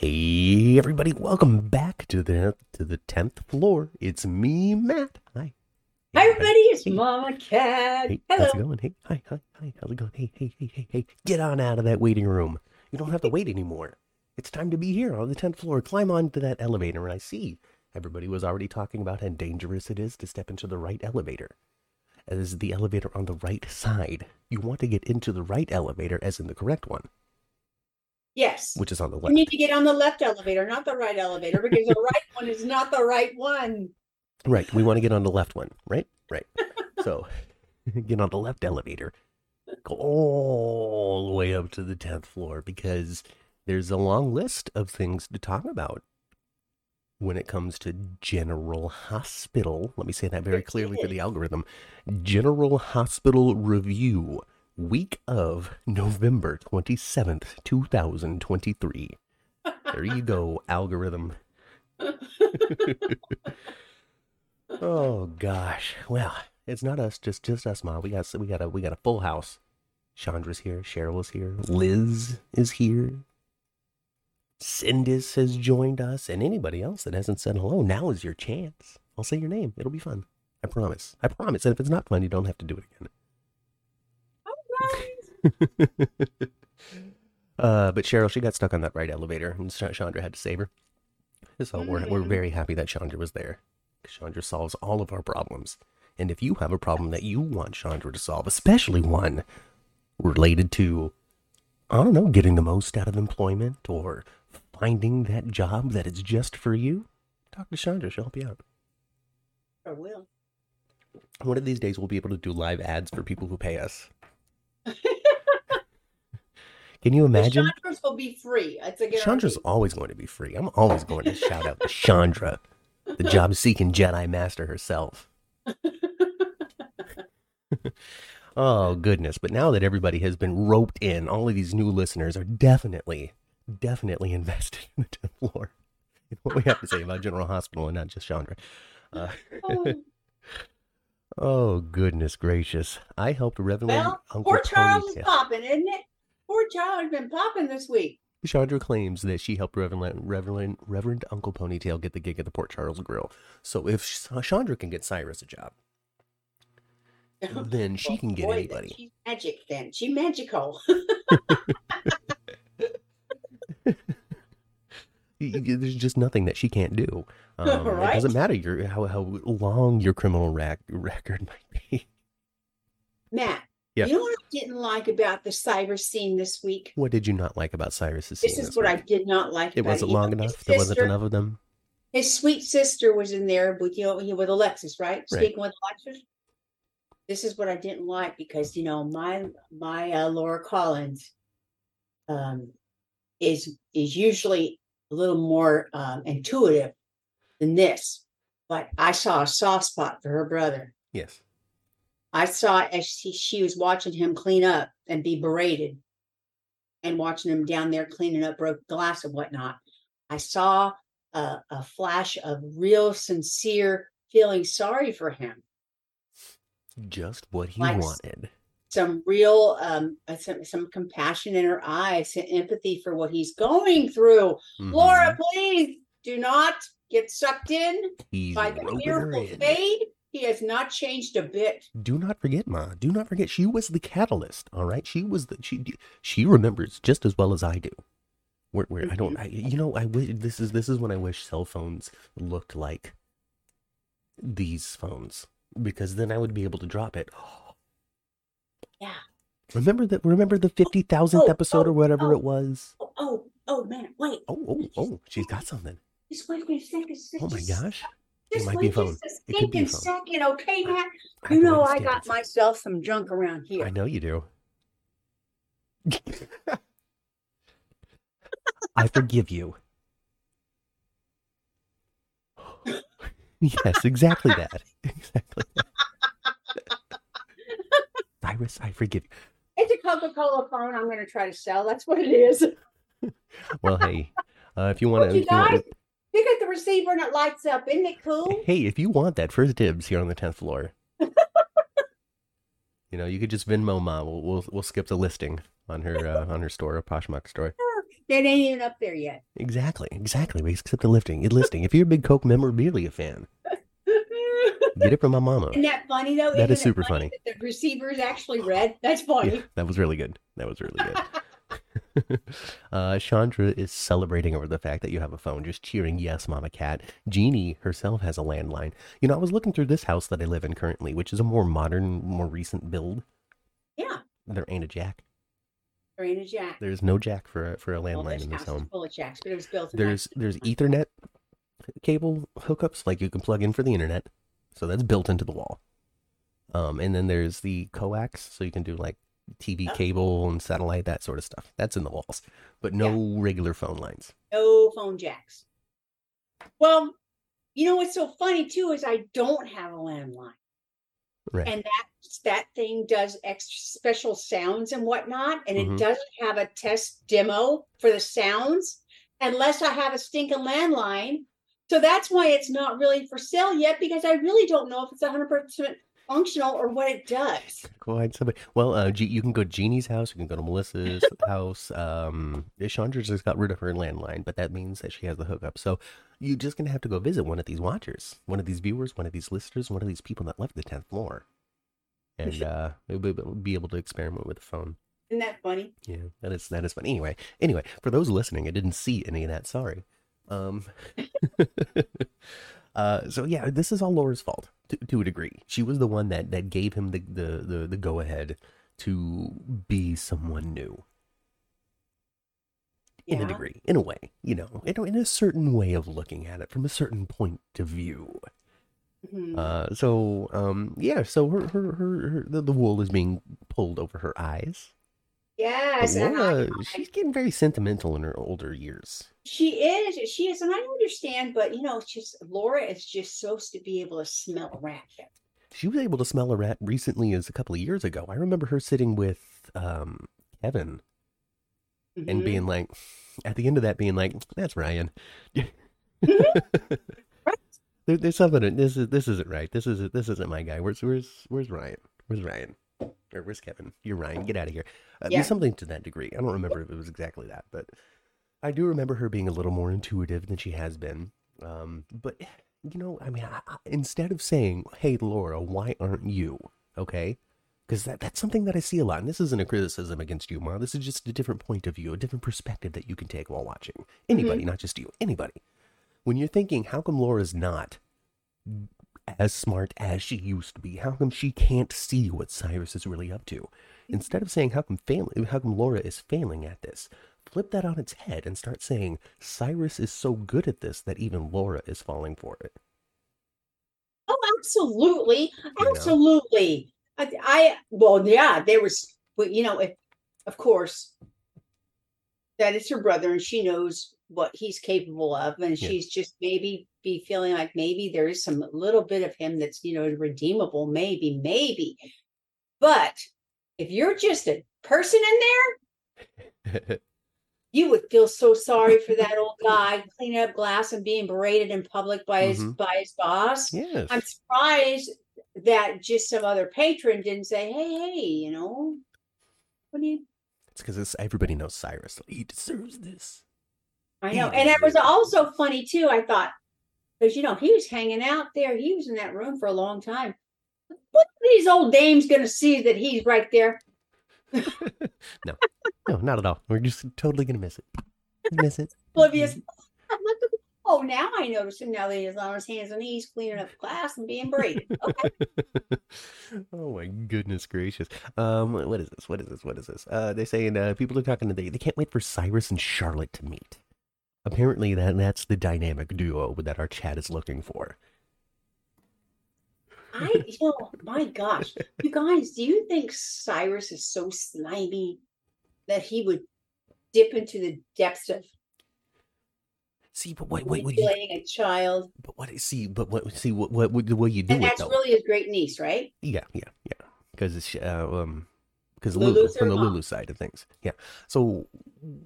Hey everybody, welcome back to the to the tenth floor. It's me, Matt. Hi. Hi, everybody. It's Hey. Mama Cat. Hey, Hello. how's it going? Hey, hi, hi, hi. How's it going? Hey, hey, hey, hey, hey. Get on out of that waiting room. You don't have to wait anymore. It's time to be here on the tenth floor. Climb onto that elevator, and I see everybody was already talking about how dangerous it is to step into the right elevator. As the elevator on the right side, you want to get into the right elevator, as in the correct one, Yes. which is on the You left. need to get on the left elevator, not the right elevator, because the right one is not the right one. Right. We want to get on the left one, right? Right. so get on the left elevator. Go all the way up to the 10th floor because there's a long list of things to talk about when it comes to General Hospital. Let me say that very clearly for the algorithm. General Hospital Review, week of November 27th, 2023. There you go, algorithm. Oh gosh. Well, it's not us, just just us, Ma. We got we got a we got a full house. Chandra's here, Cheryl is here, Liz is here. Cindis has joined us, and anybody else that hasn't said hello, now is your chance. I'll say your name. It'll be fun. I promise. I promise. And if it's not fun, you don't have to do it again. uh, but Cheryl, she got stuck on that right elevator, and Ch- Chandra had to save her. So we're we're very happy that Chandra was there. Chandra solves all of our problems. And if you have a problem that you want Chandra to solve, especially one related to, I don't know, getting the most out of employment or finding that job that is just for you, talk to Chandra. She'll help you out. I will. One of these days, we'll be able to do live ads for people who pay us. Can you The imagine? Chandra's will be free. It's a guarantee. Chandra's always going to be free. I'm always going to shout out to Chandra, the job seeking Jedi Master herself. oh, goodness. But now that everybody has been roped in, all of these new listeners are definitely, definitely invested in the 10th floor. What we have to say about General Hospital and not just Chandra. Uh, Oh, goodness gracious. I helped Reverend well, Uncle Port Charles is popping, isn't it? Port Charles has been popping this week. Chandra claims that she helped Reverend, Reverend, Reverend Uncle Ponytail get the gig at the Port Charles Grill. So if Chandra can get Cyrus a job, then she Well, can get boy, anybody. She's magic then. She's magical. There's just nothing that she can't do. Um, It doesn't matter your how, how long your criminal rac- record might be. Matt, Yeah. you know what I didn't like about the Cyrus scene this week? What did you not like about Cyrus's scene? This is what I did not like It wasn't know, long enough. There wasn't enough of them. His sweet sister was in there with you know with Alexis, right? Speaking with Alexis. This is what I didn't like because you know my my uh, Laura Collins um, is is usually a little more um, intuitive than this, but I saw a soft spot for her brother. Yes. I saw as she, she was watching him clean up and be berated and watching him down there cleaning up broke glass and whatnot. I saw a, a flash of real sincere feeling sorry for him. Just what he Like wanted. Some real um uh, some, some compassion in her eyes, some empathy for what he's going through. Laura, Mhm. please do not get sucked in He's by the fearful fade. He has not changed a bit. do not forget ma do not forget she was the catalyst all right she was the she she remembers just as well as i do where, where i don't mm-hmm. I, you know i wish this is this is when i wish cell phones looked like these phones because then i would be able to drop it Yeah. remember that remember the 50000th Oh, episode or oh, whatever oh. it was Oh, oh, oh man, wait. oh oh oh she's got something Just wait a second. oh my just- gosh it Just might be a phone just it could be a phone second, okay, Matt? I You know I got myself some junk around here. I know you do. I forgive you. yes, exactly that. Exactly. that. Cyrus, I forgive you. It's a Coca-Cola phone. I'm going to try to sell. That's what it is. Well, hey, uh, if you want to, you guys, Pick up the receiver and it lights up. Isn't it cool? hey, if you want that first dibs here on the tenth floor, you know, you could just Venmo mom. We'll we'll, we'll skip the listing on her uh, on her store, a Poshmark store. That ain't even up there yet. Exactly, exactly. We accept the lifting, listing. If you're a big Coke memorabilia fan, get it from my mama. Isn't that funny though? That is super funny. that The receiver is actually red. That's funny. Yeah, that was really good. That was really good. Uh, Chandra is celebrating over the fact that you have a phone, just cheering, yes, Mama Cat. Jeannie herself has a landline. You know, I was looking through this house that I live in currently, which is a more modern, more recent build. Yeah. There ain't a jack. There ain't a jack. There's no jack for a, for a Well, landline this in this home. full of jacks, but it was built. There's there's Ethernet cable hookups like you can plug in for the internet, so that's built into the wall. Um, and then there's the coax, so you can do like TV Oh. cable and satellite that sort of stuff. That's in the walls, but no regular phone lines. no phone jacks. Well, you know what's so funny too is I don't have a landline, Right. and that that thing does extra special sounds and whatnot, and Mhm. it doesn't have a test demo for the sounds unless I have a stinking landline. So that's why it's not really for sale yet because I really don't know if it's 100% functional or what it does. Quite somebody. Well, uh, G- you can go to Jeannie's house. You can go to Melissa's house. Um, Chandra just got rid of her landline, but that means that she has the hookup. So you're just gonna have to go visit one of these watchers, one of these viewers, one of these listeners, one of these people that left the tenth floor, and uh, be- be able to experiment with the phone. Isn't that funny? Yeah, that is that is funny. Anyway, anyway, for those listening, I didn't see any of that. Sorry. Um, uh, so yeah, this is all Laura's fault to, to a degree. She was the one that that gave him the the the, the go ahead to be someone new in a degree, in a way, you know, in a, in a certain way of looking at it from a certain point of view. Mhm. Uh, so um, yeah, so her her her, her the, the wool is being pulled over her eyes. Yes, and I- Laura, she's getting very sentimental in her older years. She is. She is, and I understand, but you know, just Laura is just supposed to be able to smell a rat. She was able to smell a rat recently as a couple of years ago. I remember her sitting with um, Kevin and Mhm. being like, at the end of that, being like, "That's Ryan." there, there's something. This is this isn't right. This is this isn't my guy. Where's where's where's Ryan? Where's Ryan? Or where's Kevin? You're Ryan. Get out of here. Uh, Yeah. There's something to that degree. I don't remember if it was exactly that, but I do remember her being a little more intuitive than she has been. Um, but you know, I mean, I, I, instead of saying, "Hey, Laura, why aren't you?" Okay, because that, that's something that I see a lot. And this isn't a criticism against you, Ma. This is just a different point of view, a different perspective that you can take while watching. Anybody, not just you, anybody. When you're thinking, how come Laura's not as smart as she used to be? How come she can't see what Cyrus is really up to? Instead of saying, how come failing, how come Laura is failing at this? Flip that on its head and start saying, Cyrus is so good at this that even Laura is falling for it. Oh, absolutely, You know? absolutely. I, I well, yeah, there was, but you know, if of course that it's her brother, and she knows what he's capable of, and Yeah. she's just maybe be feeling like maybe there is some little bit of him that's you know redeemable, maybe, maybe. But if you're just a person in there, you would feel so sorry for that old guy cleaning up glass and being berated in public by his Mhm. by his boss. yes. I'm surprised that just some other patron didn't say, "Hey, hey, you know, what do you?" It's because everybody knows Cyrus. He deserves this. I know, and it was also funny too. I thought because you know he was hanging out there, he was in that room for a long time. What are these old dames going to see that he's right there? No, no, not at all. We're just totally gonna miss it. Miss it. Oblivious. Oh, now I notice him now that he's on his hands and knees cleaning up glass and being brave. Okay. oh my goodness gracious. Um, what is this? What is this? What is this? Uh, they saying uh, people are talking. They they can't wait for Cyrus and Charlotte to meet. Apparently, that that's the dynamic duo that our chat is looking for. I, you know, my gosh, you guys, do you think Cyrus is so slimy that he would dip into the depths of See, but what, what, what, you, manipulating a child? but what? See, but what? See, what? What? what the way you do And it that's though? really his great niece, right? Yeah, yeah, yeah. Because it's uh, um, because Lulu from the mom. Lulu side of things. Yeah. So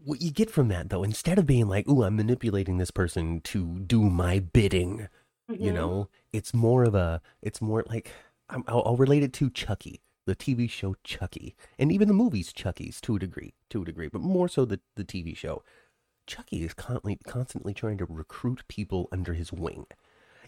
what you get from that though, instead of being like, "Ooh, I'm manipulating this person to do my bidding," you Mhm. know, it's more of a. It's more like I'm, I'll, I'll relate it to Chucky, the TV show Chucky, and even the movies Chucky's to a degree, to a degree, but more so the the TV show. Chucky is constantly constantly trying to recruit people under his wing.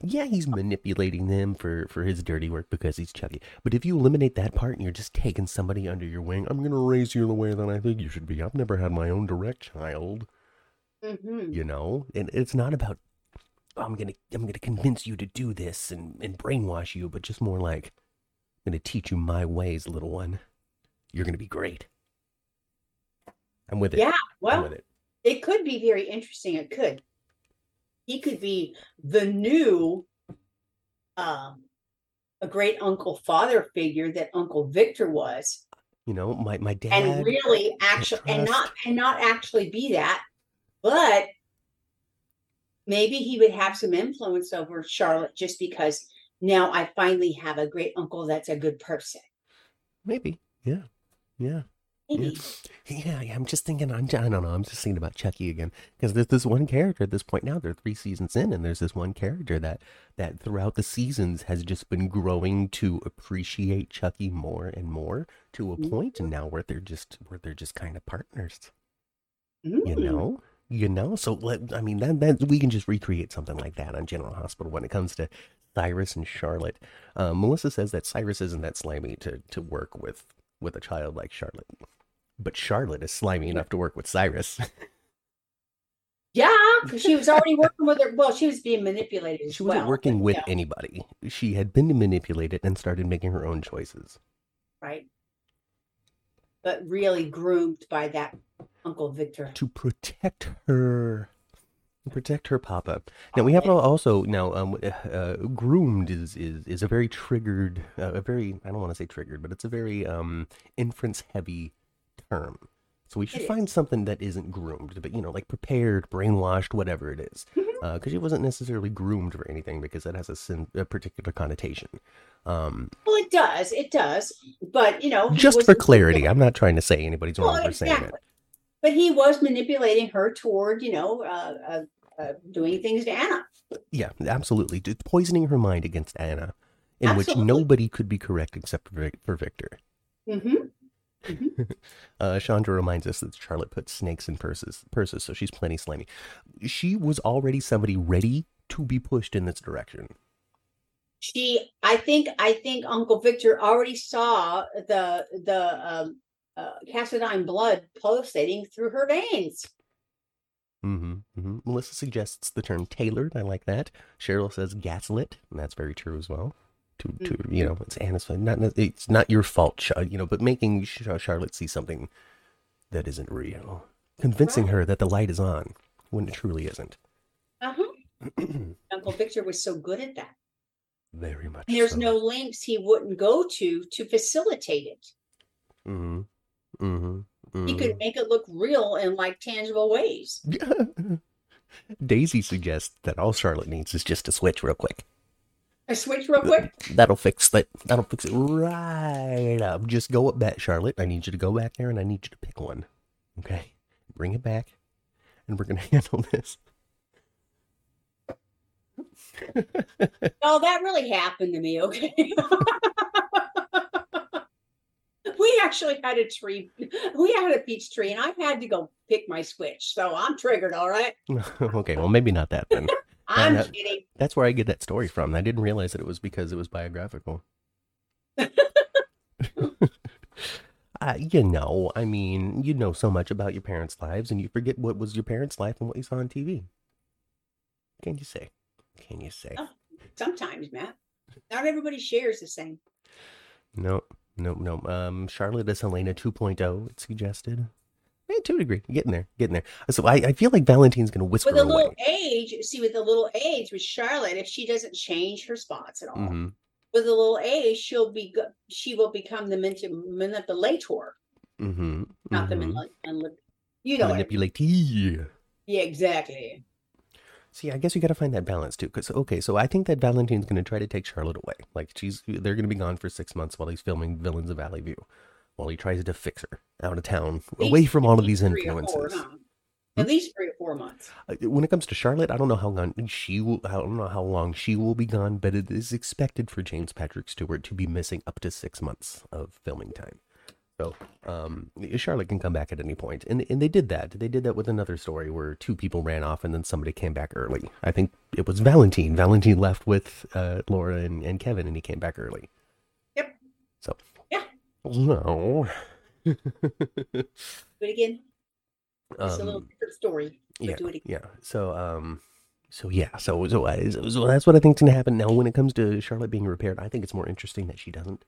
Yeah, he's manipulating them for for his dirty work because he's Chucky. But if you eliminate that part and you're just taking somebody under your wing, I'm gonna raise you the way that I think you should be. I've never had my own direct child. Mm-hmm. You know, and it's not about I'm gonna I'm gonna convince you to do this and, and brainwash you, but just more like I'm gonna teach you my ways, little one. You're gonna be great. I'm with it. Yeah, I'm well, with it. It could be very interesting. It could. He could be the new, um, a great uncle father figure that Uncle Victor was, You know, my my dad. and really actually, and not and not actually be that, but maybe he would have some influence over Charlotte just because now I finally have a great uncle that's a good person. maybe. Yeah. Yeah. Maybe. Yeah, yeah, I'm just thinking. I'm, I don't know. I'm just thinking about Chucky again because there's this one character at this point now. They're three seasons in, and there's this one character that that throughout the seasons has just been growing to appreciate Chucky more and more to a Mhm. point, and now where they're just where they're just kind of partners. You Mm. know, you know. So let I mean that that we can just recreate something like that on General Hospital when it comes to Cyrus and Charlotte. Uh, Melissa says that Cyrus isn't that slimy to to work with with a child like Charlotte. But Charlotte is slimy enough to work with Cyrus. Yeah, she was already working with her. Well, she was being manipulated. As she wasn't well, working with yeah, anybody. She had been manipulated and started making her own choices. right, but really groomed by that Uncle Victor. to protect her protect her papa now we have to also now um uh, groomed is is is a very triggered uh, a very i don't want to say triggered but it's a very um inference heavy term. So we should It find something that isn't groomed but you know like prepared brainwashed whatever it is because she wasn't necessarily groomed for anything because that has a, sin- a particular connotation. Um Well, it does, it does, but you know, just for clarity i'm not trying to say anybody's Well, wrong for saying it. exactly. But he was manipulating her toward, you know, uh, uh, uh, doing things to Anna. Yeah, absolutely. Poisoning her mind against Anna, in which nobody could be correct except for, Vic- for Victor. hmm Uh, Chandra reminds us that Charlotte put snakes in purses, purses, so she's plenty slimy. She was already somebody ready to be pushed in this direction. She, I think, I think Uncle Victor already saw the the um, uh, Cassadine blood pulsating through her veins. hmm hmm Melissa suggests the term tailored. I like that. Cheryl says gaslit, and that's very true as well. To, to you know, it's Anna's fault. Not it's not your fault, you know, but making Charlotte see something that isn't real, convincing Right. her that the light is on when it truly isn't. Uh-huh. Uncle Victor was so good at that. Very much. There's so. no links he wouldn't go to to facilitate it. Mm-hmm. Mm-hmm. He could make it look real in like tangible ways. Daisy suggests that all Charlotte needs is just a switch real quick. I switch real quick. That'll fix that. That'll fix it right up. Just go up back, Charlotte. I need you to go back there and I need you to pick one. Okay? Bring it back and we're going to handle this. Oh, that really happened to me. Okay. we actually had a tree. We had a peach tree, and I had to go pick my switch. So I'm triggered. All right. okay, well, maybe not that then. I'm no. kidding. That's where I get that story from. I didn't realize that it was because it was biographical. uh, you know, I mean, you know so much about your parents' lives and you forget what was your parents' life and what you saw on TV. Can you say? Can you say? Oh. Sometimes, Matt. Not everybody shares the same. No, no, no. Um, Charlotte is Helena 2.0, it's suggested. Eh, to a degree, getting there, getting there. So I, I feel like Valentine's going to whisper With a away. little age, see, with a little age with Charlotte, if she doesn't change her spots at all, hmm with a little age, she'll be she will become the manip- manipulator, hmm not the manip- manip- you know. what I mean. Manipulate. Yeah, exactly. See, I guess you got to find that balance too. Because okay, so I think that Valentine's going to try to take Charlotte away. Like she's, they're going to be gone for six months while he's filming Villains of Valley View, while he tries to fix her out of town, At away from all of these four, influences. huh? At least three or four months. Uh, When it comes to Charlotte, I don't know how long she will. I don't know how long she will be gone, but it is expected for James Patrick Stewart to be missing up to six months of filming time. So um, Charlotte can come back at any point, and and they did that. They did that with another story where two people ran off and then somebody came back early. I think it was Valentine. Valentine left with uh, Laura and, and Kevin, and he came back early. Yep. So Yeah. No. Do it again. It's a little Um, different story. But yeah, do it again. yeah. So, um, so yeah, so so, uh, so so that's what I think's gonna happen now. When it comes to Charlotte being repaired, I think it's more interesting that she doesn't.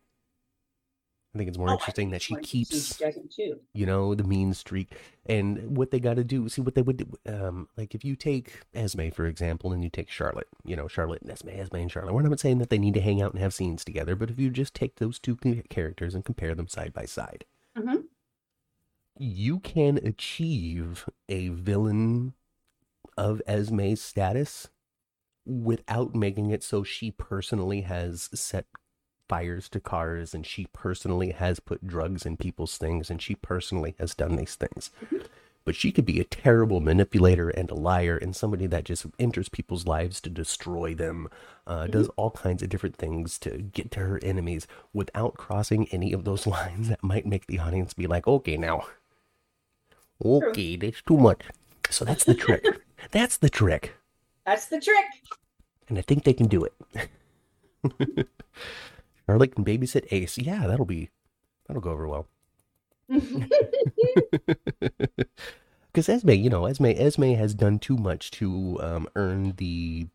I think it's more Oh, interesting that she keeps, too. you know, the mean streak and what they got to do. See what they would, do, um, like if you take Esme for example, and you take Charlotte, you know, Charlotte and Esme, Esme and Charlotte. We're not saying that they need to hang out and have scenes together, but if you just take those two characters and compare them side by side, Mhm. you can achieve a villain of Esme's status without making it so she personally has set fires to cars and she personally has put drugs in people's things and she personally has done these things. But she could be a terrible manipulator and a liar and somebody that just enters people's lives to destroy them, uh, does all kinds of different things to get to her enemies without crossing any of those lines that might make the audience be like, okay, now, okay, that's too much. So that's the trick. that's the trick. That's the trick. And I think they can do it. Charlotte can babysit Ace. Yeah, that'll be, that'll go over well. Because Esme, you know, Esme, Esme has done too much to um, earn the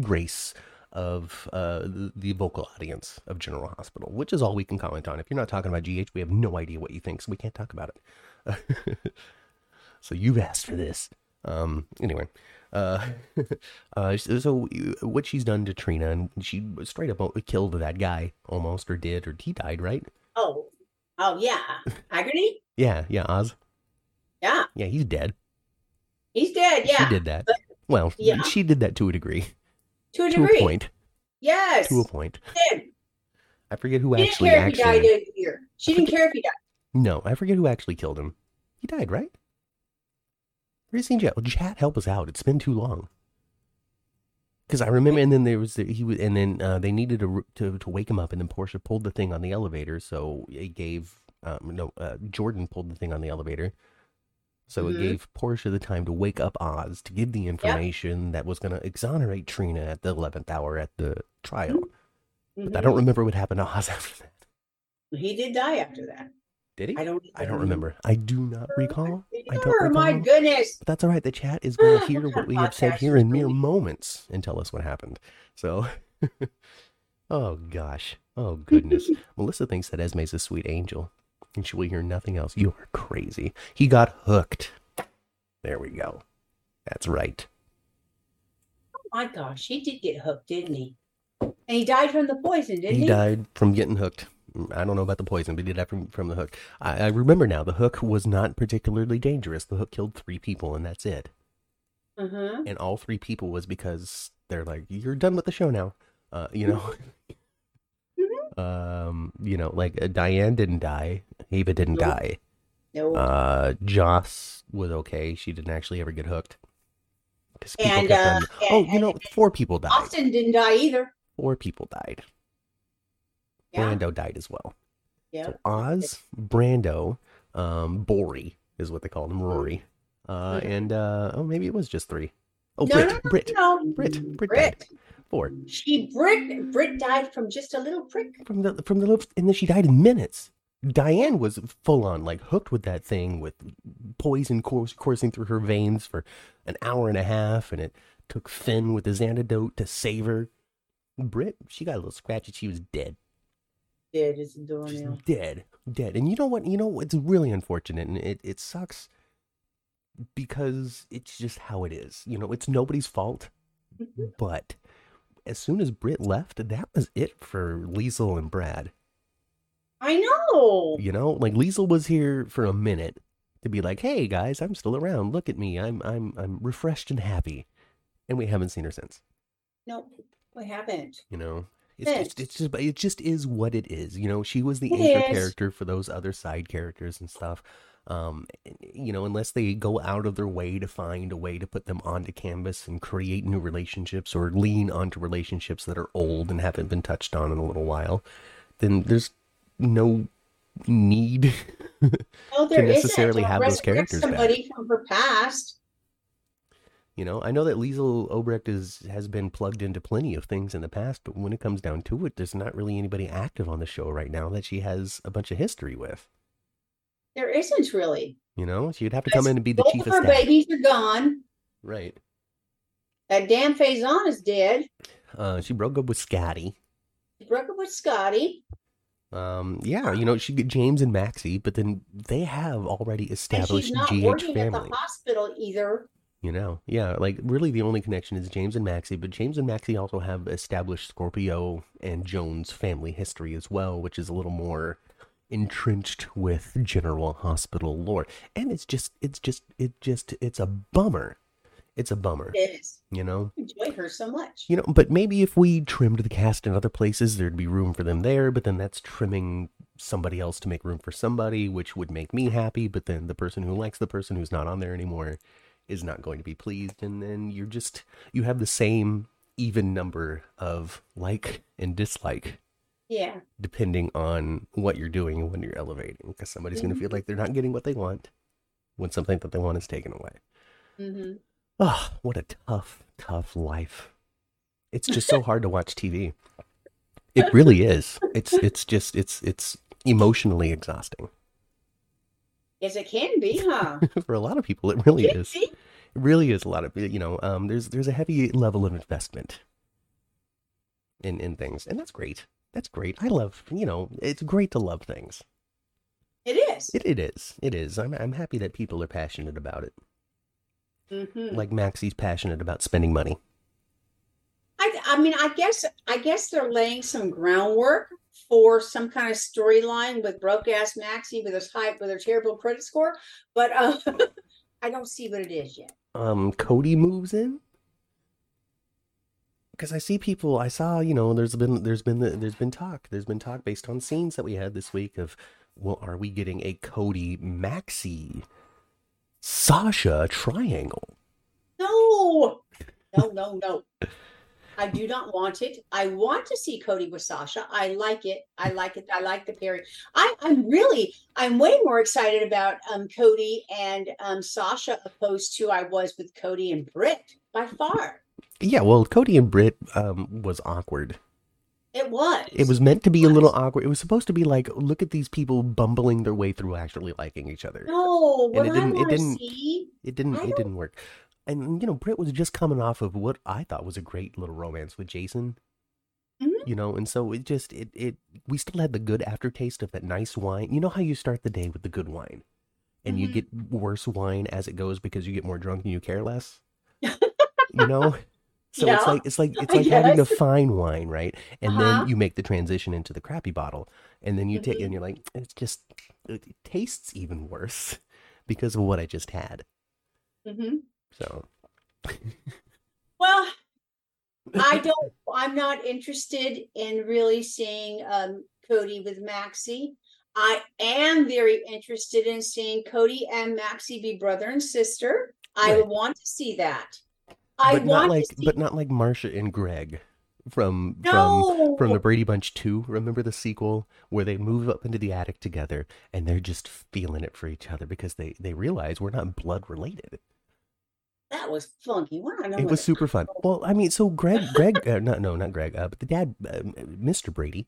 grace of uh, the vocal audience of General Hospital, which is all we can comment on. If you're not talking about GH, we have no idea what you think, so we can't talk about it. so you've asked for this. Um, anyway, uh, uh, so what she's done to Trina, and she straight up killed that guy almost, or did, or he died, right? oh, oh yeah. Haggerty? Yeah, yeah, Oz. Yeah, Yeah, he's dead. he's dead. Yeah, She did that. but- well, yeah. she did that to a degree. to a To degree. a point. Yes, To a point. I forget who She didn't actually care if he died actually. here. She didn't care if he died. No, I forget who actually killed him. He died, right? Seen Chat? Well, Chat, help us out. It's been too long. Because I remember, and then there was the, he was, and then uh, they needed to, to to wake him up, and then Portia pulled the thing on the elevator, so it gave um, no uh, Jordan pulled the thing on the elevator, so it Mhm. gave Portia the time to wake up Oz to give the information that was going to exonerate Trina at the eleventh hour at the trial. But I Mhm. don't remember what happened to Oz after that. He did die after that. Did he? I don't. I don't remember. I do not recall. I don't Oh my goodness. But that's all right. The chat is going to hear What what we have said here in mere moments and tell us what happened. So, oh gosh, oh goodness. Melissa thinks that Esme's a sweet angel, and she will hear nothing else. You are crazy. He got hooked. There we go. That's right. Oh my gosh, he did get hooked, didn't he? And he died from the poison, didn't he? He died from getting hooked. I don't know about the poison, but he did that from, from the hook. I, I remember now. The hook was not particularly dangerous. The hook killed three people, and that's it. Uh-huh. and all three people was because they're like, "You're done with the show now," uh, you know. um, you know, like uh, Diane didn't die, Ava didn't Nope. die. No. Uh, Joss was okay; she didn't actually ever get hooked. And, uh, on- and- oh, you and- know, four people died. Austin didn't die either. Four people died. Yeah. Brando died as well. yeah. So Oz, Brando, um, Bori is what they called him, Rory, uh, Mhm. and uh, oh, maybe it was just three. Oh, No, Britt, no, no, Britt, no. Britt, Britt Britt. died. Four. She Britt Britt died from just a little prick. from the from the little, and then she died in minutes. Diane was full on like hooked with that thing with poison course, coursing through her veins for an hour and a half, and it took Finn with his antidote to save her. Britt, she got a little scratchy. She was dead. Dead as a She's doornail. dead, dead. And you know what? You know it's really unfortunate, and it it sucks because it's just how it is. You know, it's nobody's fault. Mhm. But as soon as Britt left, that was it for Liesel and Brad. I know. You know, like Liesel was here for a minute to be like, "Hey guys, I'm still around. Look at me. I'm I'm I'm refreshed and happy." And we haven't seen her since. No, we haven't. You know, it's it's just it just is what it is. You know, she was the It anchor is. character for those other side characters and stuff. Um, you know, unless they go out of their way to find a way to put them onto canvas and create new relationships or lean onto relationships that are old and haven't been touched on in a little while, then there's no need Oh, there to isn't. necessarily Don't have those characters back. somebody from her past. You know, I know that Liesel Obrecht is has been plugged into plenty of things in the past, but when it comes down to it, there's not really anybody active on the show right now that she has a bunch of history with. There isn't really. You know, she'd have to come in and be the chief of of her babies are gone. Right. That damn Faison is dead. Uh, she broke up with Scotty. She broke up with Scotty. Um, yeah, you know, she get James and Maxie, but then they have already And established she's not GH working family. at the hospital either. You know, yeah, like really the only connection is James and Maxie, but James and Maxie also have established Scorpio and Jones family history as well, which is a little more entrenched with general hospital lore. And it's just, it's just, it just, it's a bummer. It's a bummer, It is. you know? Enjoy her so much. You know, but maybe if we trimmed the cast in other places, there'd be room for them there, but then that's trimming somebody else to make room for somebody, which would make me happy, but then the person who likes the person who's not on there anymore is not going to be pleased, and then you're just you have the same even number of like and dislike Yeah. depending on what you're doing and when you're elevating, because somebody's going to feel like they're not getting what they want when something that they want is taken away. hmm Oh, what a tough, tough life. It's just so hard to watch TV. It really is. It's it's just it's it's emotionally exhausting. Yes, it can be, huh? For a lot of people it really is. It really is a lot of you know, um there's there's a heavy level of investment in in things. And that's great. That's great. I love, you know, it's great to love things. It is. It it is. It is. I'm I'm happy that people are passionate about it. Mhm. Like Maxie's passionate about spending money. I, I mean, I guess, I guess they're laying some groundwork for some kind of storyline with broke ass Maxie with his hype with her terrible credit score, but uh, I don't see what it is yet. um Cody moves in because I see people I saw you know there's been there's been there's been talk there's been talk based on scenes that we had this week of well are we getting a Cody Maxie Sasha triangle No, no, no, no. I do not want it. I want to see Cody with Sasha. I like it. I like it. I like the pairing. I, I'm really, I'm way more excited about um, Cody and um, Sasha opposed to I was with Cody and Britt by far. yeah well Cody and Britt um was awkward It was. it was meant to be a little awkward it was supposed to be like look at these people bumbling their way through actually liking each other No, what it I didn't- it didn't- see. It didn't. It didn't work. And you know, Britt was just coming off of what I thought was a great little romance with Jason. Mhm. You know, and so it just it it we still had the good aftertaste of that nice wine. You know how you start the day with the good wine, and you Mhm. get worse wine as it goes because you get more drunk and you care less. you know. So it's like it's like it's like having the fine wine, right? And Uh-huh. then you make the transition into the crappy bottle, and then you take Mhm. and you're like, it's just it tastes even worse because of what I just had. Mhm. So Well, I don't. I'm not interested in really seeing um, Cody with Maxie. I am very interested in seeing Cody and Maxie be brother and sister. I want to see that. I but want not like to see. but not like Marcia and Greg from from from the Brady Bunch 2. Remember the sequel where they move up into the attic together and they're just feeling it for each other because they they realize we're not blood related. That was funky. What I know It was super fun. Well, I mean, so Greg Greg uh, no no not Greg, uh, but the dad uh, Mr. Brady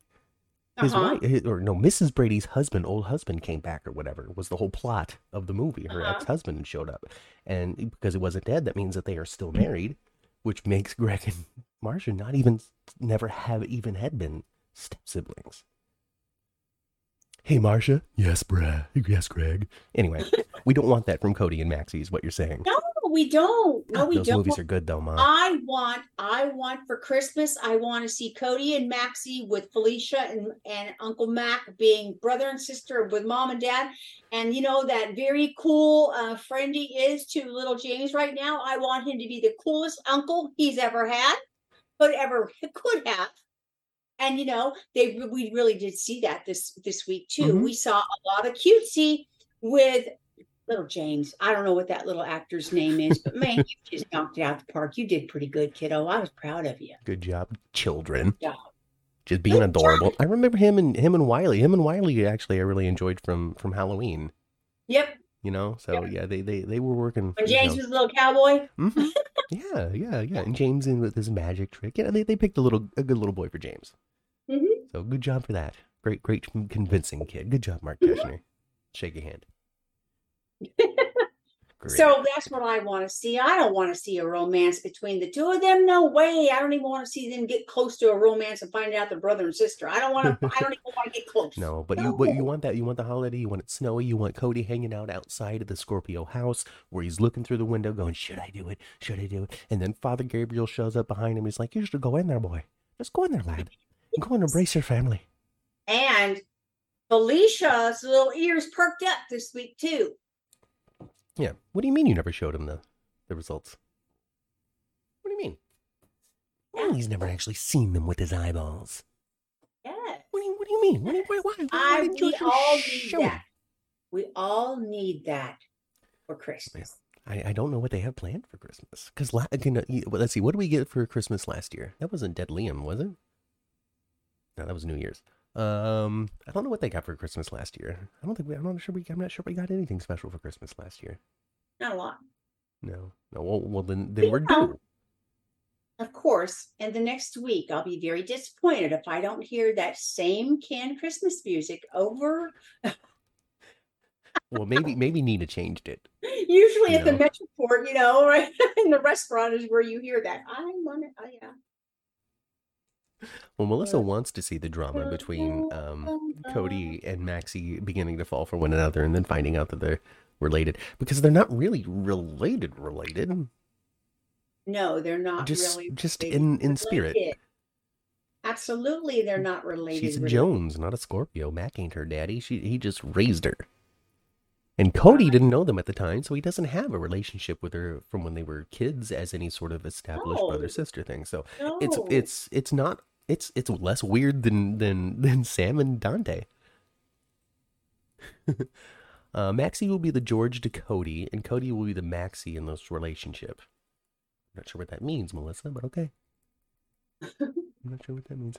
his Uh-huh. wife his, or no Mrs. Brady's husband, old husband came back or whatever was the whole plot of the movie. Her Uh-huh. ex-husband showed up. And because it wasn't dead, that means that they are still married, which makes Greg and Marcia not even never have even had been step siblings. Hey Marcia. Yes, Brad. Yes, Greg. Anyway, we don't want that from Cody and Maxie, is what you're saying. No, we don't. No, God, we Those don't. movies are good though, Mom. I want, I want for Christmas, I want to see Cody and Maxie with Felicia and, and Uncle Mac being brother and sister with mom and dad. And you know, that very cool uh, friend he is to little James right now. I want him to be the coolest uncle he's ever had, could ever could have. And you know, they we really did see that this this week too. Mhm. We saw a lot of cutesy with little James. I don't know what that little actor's name is, but man, you just knocked it out of the park. You did pretty good, kiddo. I was proud of you. Good job, children. Yeah. just being adorable. I remember him and him and Wiley. Him and Wiley actually I really enjoyed from from Halloween. Yep. You know, so Yep. yeah, they they they were working. When you James know. was a little cowboy. Mhm. Yeah, yeah, yeah. And James in with his magic trick. Yeah, they, they picked a little a good little boy for James. Mhm. So good job for that. Great, great convincing kid. Good job, Mark Mhm. Teschner. Shake a hand. So that's what I want to see. I don't want to see a romance between the two of them. No way. I don't even want to see them get close to a romance and find out they're brother and sister. I don't want to. I don't even want to get close. no, but you but you want that you want the holiday, you want it snowy, you want Cody hanging out outside of the Scorpio house where he's looking through the window going, Should I do it? Should I do it? And then Father Gabriel shows up behind him. He's like, You should go in there, boy. Just go in there, lad. Go and embrace your family. And Felicia's little ears perked up this week too. Yeah. What do you mean you never showed him the, the results? What do you mean? Well, he's never actually seen them with his eyeballs. Yeah. What do you What do you mean? What do you, why, why, why I didn't you we all need that. We all need that for Christmas. I, I don't know what they have planned for Christmas. Because la- you know, let's see, what did we get for Christmas last year? That wasn't Dead Liam, was it? No, that was New Year's. Um, I don't know what they got for Christmas last year. I don't think we. I'm not sure we. I'm not sure we got anything special for Christmas last year. Not a lot. No, no. Well, well then, then we're Yeah. due. Of course, and the next week I'll be very disappointed if I don't hear that same canned Christmas music over. Well, maybe maybe Nina changed it. Usually You at the. Metro Court, you know, right in the restaurant is where you hear that. I want it. Oh, yeah. Well, Melissa wants to see the drama between um, Cody and Maxie beginning to fall for one another and then finding out that they're related because they're not really related. Related, No, they're not just really just related- in in spirit. Absolutely, they're not related. She's a related. Jones, not a Scorpio. Mac ain't her daddy. She he just raised her. And Cody didn't know them at the time, so he doesn't have a relationship with her from when they were kids as any sort of established No. brother sister thing. So it's it's it's not it's it's less weird than than than Sam and Dante. uh, Maxie will be the George to Cody, and Cody will be the Maxie in this relationship. I'm Not sure what that means, Melissa, but okay. I'm not sure what that means.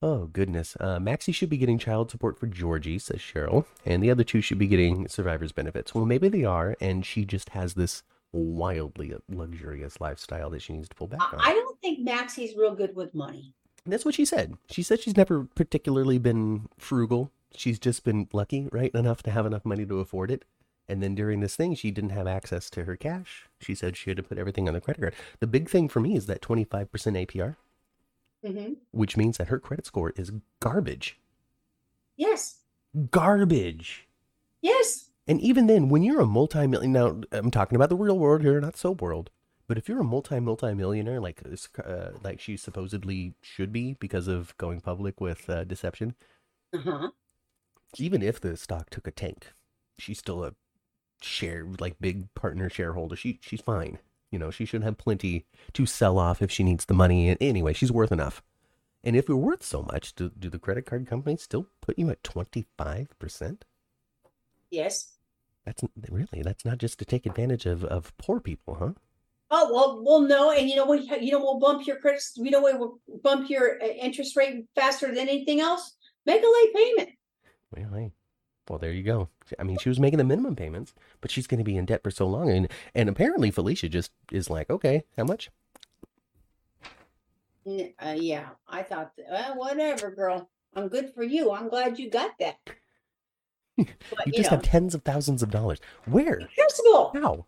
Oh goodness, uh, Maxie should be getting child support for Georgie, says Cheryl, and the other two should be getting survivors benefits. Well, maybe they are, and she just has this wildly luxurious lifestyle that she needs to pull back on. I I don't think Maxie's real good with money. That's what she said. She said she's never particularly been frugal. She's just been lucky, right, enough to have enough money to afford it. And then during this thing, she didn't have access to her cash. She said she had to put everything on the credit card. The big thing for me is that 25% APR, hmm which means that her credit score is garbage. Yes, Garbage. yes. And even then, when you're a multi-million, now I'm talking about the real world here, not soap world. But if you're a multi multi millionaire, like this, uh, like she supposedly should be because of going public with uh, deception, Uh huh. even if the stock took a tank, she's still a share like big partner shareholder. She she's fine. You know, she should have plenty to sell off if she needs the money. And anyway, she's worth enough. And if you're worth so much, do, do the credit card companies still put you at twenty five percent? Yes. That's really that's not just to take advantage of of poor people, huh? Oh well, well, no, and you know what? You know we'll bump your credit. You know what will bump your uh, interest rate faster than anything else. Make a late payment. Well, hey, well, there you go. I mean, she was making the minimum payments, but she's going to be in debt for so long, and and apparently Felicia just is like, okay, how much? Uh, yeah, I thought, well, whatever, girl. I'm good for you. I'm glad you got that. But You you, just know, have tens of thousands of dollars. Where? impossible. How?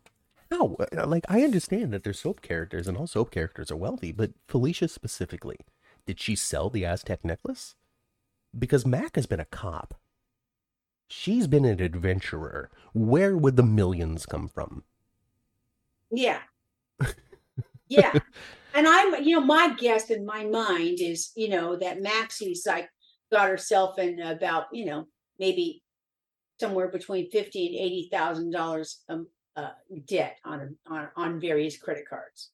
How? Uh, Like, I understand that they're soap characters, and all soap characters are wealthy, but Felicia specifically, did she sell the Aztec necklace? Because Mac has been a cop. She's been an adventurer. Where would the millions come from? Yeah. Yeah. and I'm, you know, my guess in my mind is, you know, that Maxie's like got herself in about, you know, maybe somewhere between fifty and eighty thousand dollars uh debt on on on various credit cards.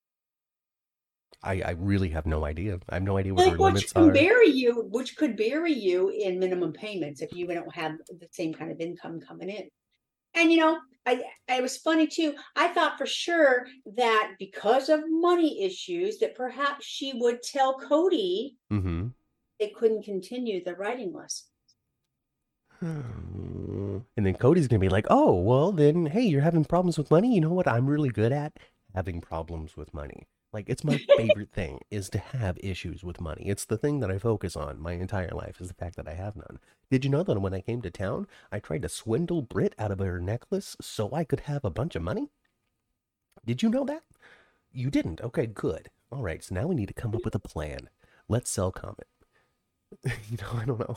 I, I really have no idea. I have no idea what Like, which can are. bury you, which could bury you in minimum payments if you don't have the same kind of income coming in. And you know, I it was funny too. I thought for sure that because of money issues, that perhaps she would tell Cody Mm-hmm. they couldn't continue the writing And then Cody's gonna be like, "Oh, well, then, hey, you're having problems with money. You know what? I'm really good at having problems with money. Like, it's my favorite thing is to have issues with money. It's the thing that I focus on my entire life is the fact that I have none. Did you know that when I came to town, I tried to swindle Britt out of her necklace so I could have a bunch of money? Did you know that? You didn't. Okay, good. All right. So now we need to come up with a plan. Let's sell Comet. you know, I don't know.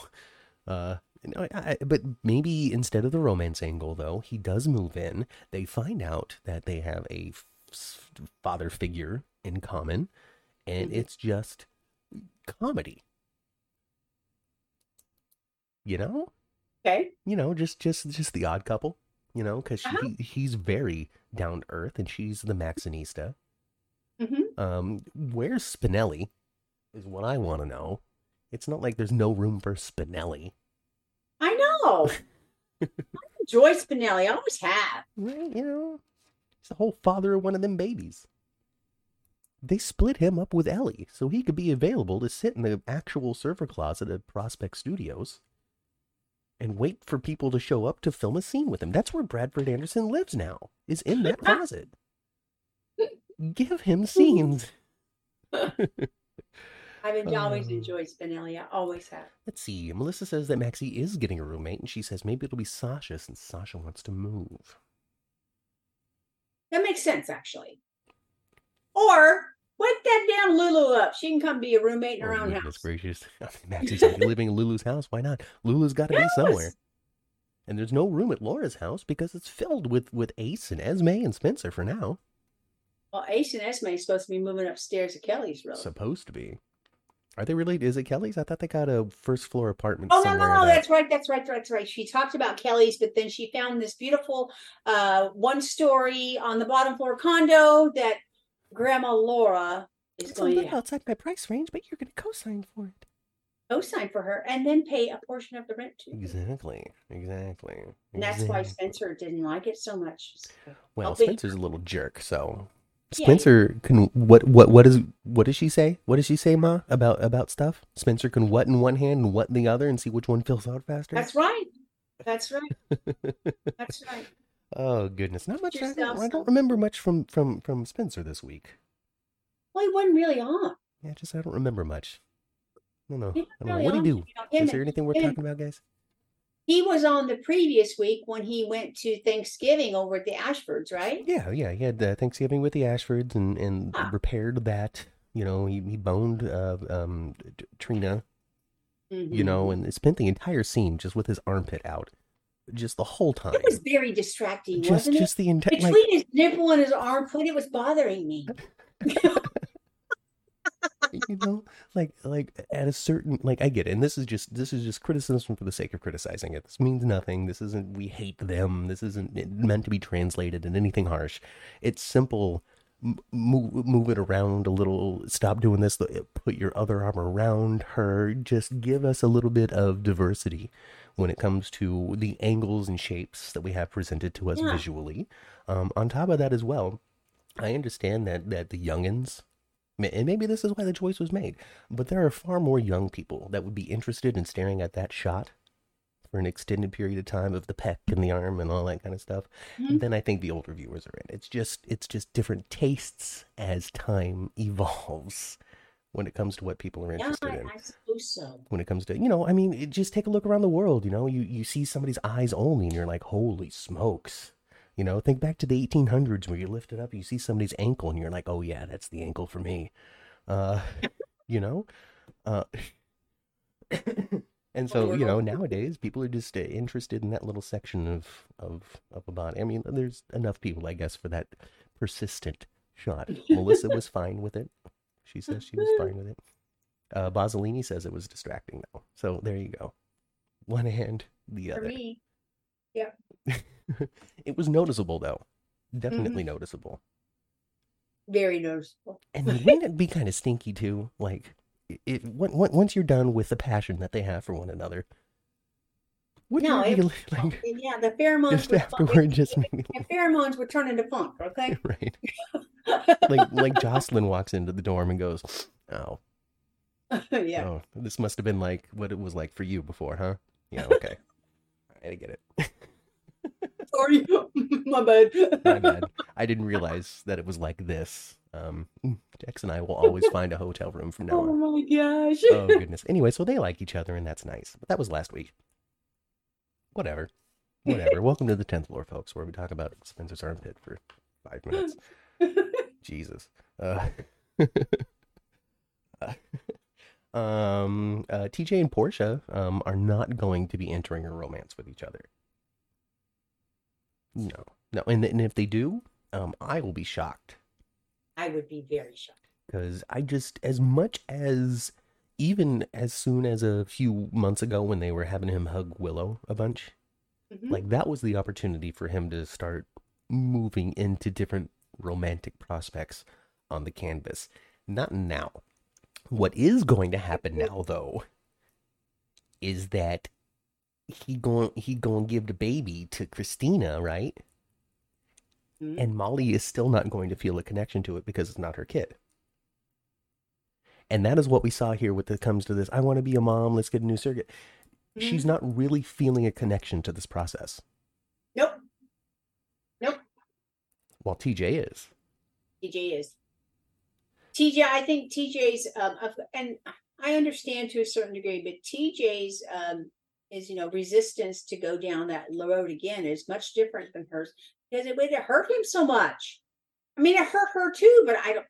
Uh, I, I, but maybe instead of the romance angle, though, he does move in. They find out that they have a f- father figure in common, and Mhm. it's just comedy. You know, Okay. you know, just just just the odd couple. You know, because Uh-huh. he, he's very down to earth, and she's the Maxinista. hmm Um, where's Spinelli? Is what I want to know. It's not like there's no room for Spinelli. I know. I enjoy Spinelli. I always have. Right, you know, he's the whole father of one of them babies. They split him up with Ellie so he could be available to sit in the actual server closet at Prospect Studios and wait for people to show up to film a scene with him. That's where Bradford Anderson lives now, is in that closet. Give him scenes. I've en- always Um, enjoyed Spinelli. I always have. Let's see. Melissa says that Maxie is getting a roommate, and she says maybe it'll be Sasha since Sasha wants to move. That makes sense, actually. Or wake that damn Lulu up. She can come be a roommate in her Oh, own house. gracious. I mean, Maxie's already living in Lulu's house. Why not? Lulu's got to be somewhere. And there's no room at Laura's house because it's filled with, with Ace and Esme and Spencer for now. Well, Ace and Esme is supposed to be moving upstairs to Kelly's, room. Supposed to be. Are they related? Is it Kelly's? I thought they got a first floor apartment Oh no, no, no, that- that's right, that's right, that's right. She talked about Kelly's, but then she found this beautiful uh one story on the bottom floor condo that Grandma Laura is It's a going little to outside my price range, but you're going to co-sign for it. co-sign for her and then pay a portion of the rent too. Exactly. Exactly. And that's why. Spencer didn't like it so much. Well, be- Spencer's a little jerk, so Yeah. Spencer can what what what is what does she say? What does she say, Ma, about about stuff? Spencer can what in one hand and what in the other and see which one fills out faster. That's right. That's right. That's right. oh goodness, not much. I don't, I don't remember much from from from Spencer this week. Well, he wasn't really on. Yeah, just I don't remember much. I don't know. I don't know. really What do you do? You know, him Is there anything worth talking about, guys? He was on the previous week when he went to Thanksgiving over at the Ashfords, right? Yeah, yeah. He had uh, Thanksgiving with the Ashfords and and Ah. repaired that. You know, he he boned uh, um Trina. you Mhm. know, and spent the entire scene just with his armpit out, just the whole time. It was very distracting, just, wasn't just the entire, it? like, Between his nipple and his armpit, it was bothering me. you know, like, like at a certain, like, I get it, and this is just, this is just criticism for the sake of criticizing it. This means nothing. This isn't, we hate them. This isn't meant to be translated in anything harsh. It's simple. Move, move it around a little. Stop doing this. Put your other arm around her. Just give us a little bit of diversity when it comes to the angles and shapes that we have presented to us Yeah. visually. Um, on top of that, as well, I understand that that the youngins, and maybe this is why the choice was made, but there are far more young people that would be interested in staring at that shot for an extended period of time of the peck and the arm and all that kind of stuff Mhm. than I think the older viewers are in. It's just it's just different tastes as time evolves when it comes to what people are interested I, in I suppose so. when it comes to you know i mean it, just take a look around the world you know you you see somebody's eyes only and you're like holy smokes you know think back to the 1800s where you lift it up you see somebody's ankle and you're like oh yeah that's the ankle for me uh you know uh and so you know nowadays people are just uh, interested in that little section of of of a body i mean there's enough people i guess for that persistent shot melissa was fine with it she says she was fine with it uh, Bozzolini says it was distracting though. So there you go. One hand, the For other. me, it was noticeable though. Mm-hmm. Definitely noticeable. very noticeable. And wouldn't it be kind of stinky too? Like, it, on- on- once you're done with the passion that they have for one another, wouldn't No, it like Yeah, the pheromones just would afterward, just maybe the pheromones would turn into funk, okay? right? Like, like Josslyn walks into the dorm and goes, "Oh, yeah. Oh, this must have been like what it was like for you before, huh? Yeah, okay. I get it. Sorry, my bad. My bad. I didn't realize that it was like this. Um, Dex and I will always find a hotel room from now on. Oh my gosh. Oh goodness. Anyway, so they like each other, and that's nice. But that was last week. Whatever. Whatever. Welcome to the tenth floor, folks, where we talk about Spencer's armpit for five minutes. Jesus. Uh, um, uh, TJ and Portia um, are not going to be entering a romance with each other. No, no, and, and if they do, um, I will be shocked I would be very shocked. because I just, as much as even as soon as a few months ago when they were having him hug Willow a bunch, Mhm. like that was the opportunity for him to start moving into different romantic prospects on the canvas. Not now. What is going to happen now though is that he going he going to give the baby to Christina, right? Mhm. And Molly is still not going to feel a connection to it because it's not her kid. And that is what we saw here with it comes to this. I want to be a mom. Let's get a new surrogate. She's Mhm. not really feeling a connection to this process. Nope. Nope. While TJ is. TJ is. TJ, I think TJ's, um, and I understand to a certain degree, but TJ's um, is, you know, resistance to go down that road again is much different than hers because it would have hurt him so much. I mean, it hurt her too, but I don't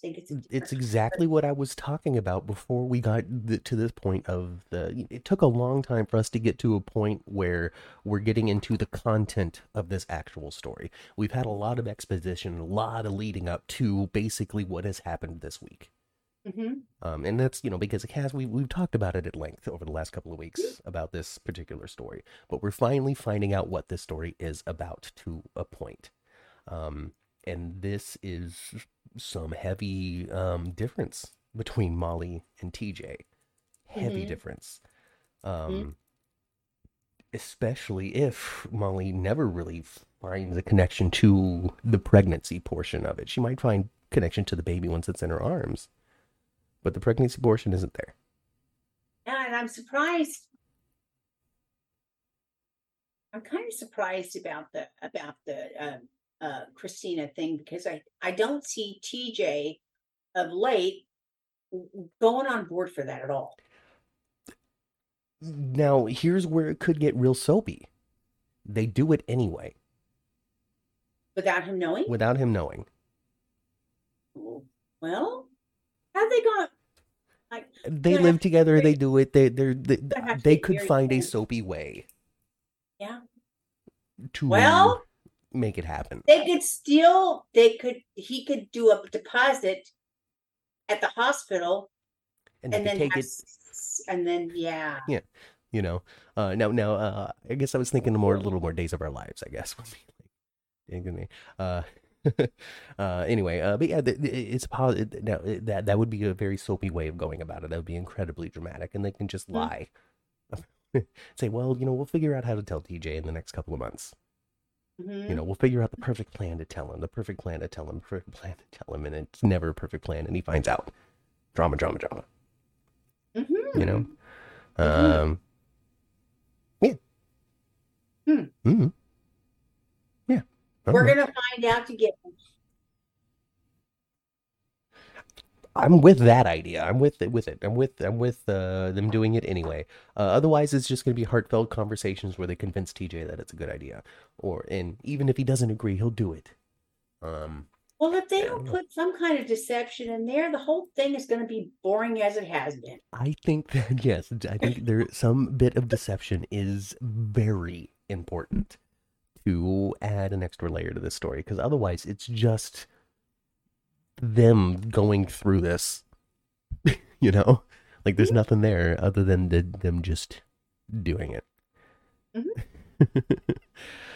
think it's. Mm, it's exactly what I was talking about before we got th- to this point of the. It took a long time for us to get to a point where we're getting into the content of this actual story. We've had a lot of exposition, a lot of leading up to basically what has happened this week. Mhm. Um, and that's you know because it has we we've talked about it at length over the last couple of weeks about this particular story, but we're finally finding out what this story is about to a point. Um, and this is some heavy um, difference between Molly and TJ. Heavy Mhm. difference. Um, Especially if Molly never really finds a connection to the pregnancy portion of it. She might find connection to the baby once it's in her arms, but the pregnancy portion isn't there. Yeah, and I'm surprised. I'm kind of surprised about the about the um, uh, Christina thing because I I don't see TJ of late going on board for that at all. Now, here's where it could get real soapy. They do it anyway, Without him knowing. without him knowing. Well, have they gone? Like They live together. They do it. They they they, Gonna have to they could find a soapy way yeah. to Well, make it happen. they could steal. They could. He could do a deposit at the hospital And, and then take have it. and then yeah. Yeah, you know. Uh, now now uh, I guess I was thinking more a little more days of our lives. I guess uh, uh, anyway, uh, but yeah, th- th- it's positive. Now it- that that would be a very soapy way of going about it. That would be incredibly dramatic, and they can just Mm. lie. Say, well, you know, we'll figure out how to tell TJ in the next couple of months. You know, we'll figure out the perfect plan to tell him, the perfect plan to tell him, the perfect plan to tell him, and it's never a perfect plan, and he finds out. Drama, drama, drama. Mhm. You know, Mhm. um, yeah, Hmm. We're know. gonna find out together. I'm with that idea. I'm with it. With it. I'm with. I'm with uh, them doing it anyway. Uh, otherwise, it's just going to be heartfelt conversations where they convince TJ that it's a good idea, or and even if he doesn't agree, he'll do it. Um, Well, if they I don't put some kind of deception in there, the whole thing is going to be boring as it has been. I think that yes, I think there some bit of deception is very important to add an extra layer to this story because otherwise it's just them going through this. you know, like there's nothing there other than the, them just doing it.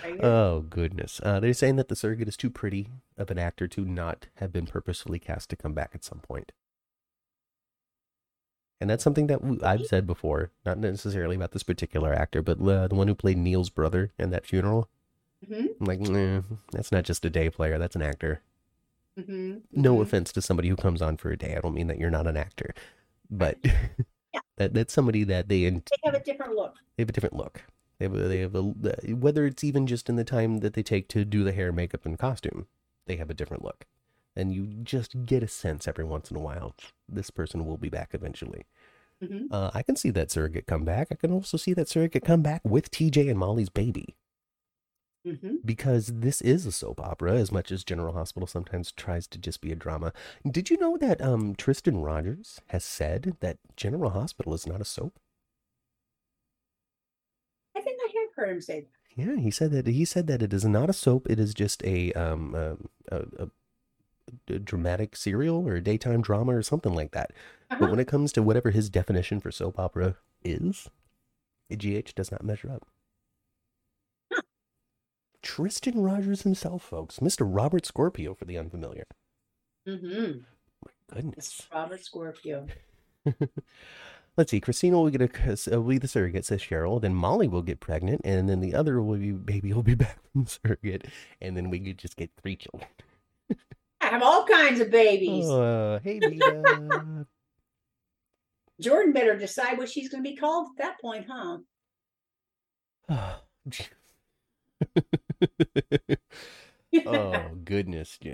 Good. oh goodness! Uh, they're saying that the surrogate is too pretty of an actor to not have been purposefully cast to come back at some. And that's something that I've said before, not necessarily about this particular actor, but uh, the one who played Neil's brother in that funeral. Mhm, I'm like, nah, that's not just a day player, that's an actor. mhm, No mhm. offense to somebody who comes on for a day. I don't mean that you're not an actor. but that that's somebody that they they have a different look. They have a different look. They have a, they have a whether it's even just in the time that they take to do the hair, makeup, and costume, they have a different look, and you just get a sense every once in a while this person will be back eventually. Mm-hmm. Uh, I can see that surrogate come back. I can also see that surrogate come back with TJ and Molly's baby. Mm-hmm. Because this is a soap opera, as much as General Hospital sometimes tries to just be a drama. Did you know that um, Tristan Rogers has said that General Hospital is not a soap? I think I have heard him say that. Yeah, he said that. He said that it is not a soap. It is just a um a, a, a dramatic serial or a daytime drama or something like that. Uh-huh. But when it comes to whatever his definition for soap opera is, GH does not measure up. Tristan Rogers himself, folks. Mr. Robert Scorpio for the unfamiliar. Mm-hmm. My goodness. Robert Scorpio. Let's see. Christina will get a uh, will be the surrogate, says Cheryl. Then Molly will get pregnant, and then the other will be baby will be back from the surrogate, and then we could just get three children. I have all kinds of babies. Uh, hey, Vita. Jordan better decide what she's going to be called at that point, huh? oh goodness,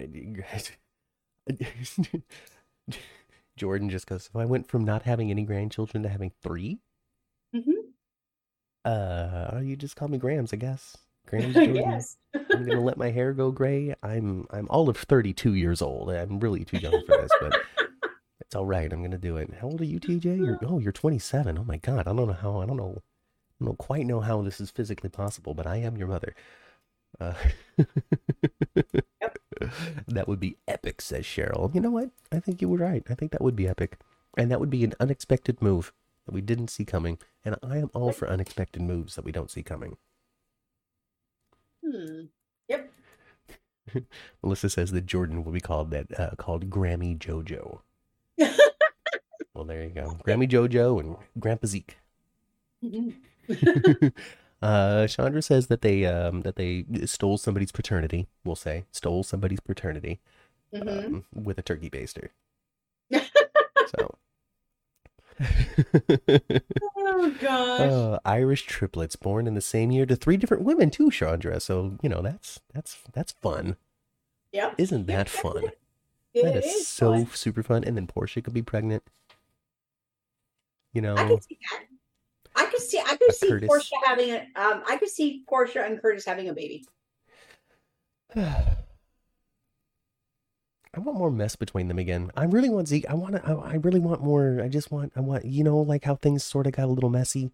Jordan just goes. So I went from not having any grandchildren to having 3 mm-hmm. Uh, you just call me Grams, I guess. Grams Jordan. yes. I'm gonna let my hair go gray. I'm I'm all of 32 years old. I'm really too young for this, but it's all right. I'm gonna do it. How old are you, TJ? You're, oh, you're 27. Oh my God, I don't know how. I don't know. I don't quite know how this is physically possible, but I am your mother. Uh, yep. That would be epic, says Cheryl. You know what? I think you were right. I think that would be epic. And that would be an unexpected move that we didn't see coming. And I am all for unexpected moves that we don't see coming. Hmm. Yep. Melissa says that Jordan will be called that uh, called Grammy Jojo. well, there you go. Grammy Jojo and Grandpa Zeke. Mm-hmm. Uh, Chandra says that they um, that they stole somebody's paternity. We'll say stole somebody's paternity mm-hmm. um, with a turkey baster. so. oh gosh! Uh, Irish triplets born in the same year to three different women too, Chandra. So you know that's that's that's fun. Yeah. Isn't that fun? It that is, is so fun. super fun. And then Portia could be pregnant. You know. I can see that. I could see I could see Curtis. Portia having a um I could see Portia and Curtis having a baby. I want more mess between them again. I really want Zeke. I want to. I, I, really want more. I just want. I want. You know, like how things sort of got a little messy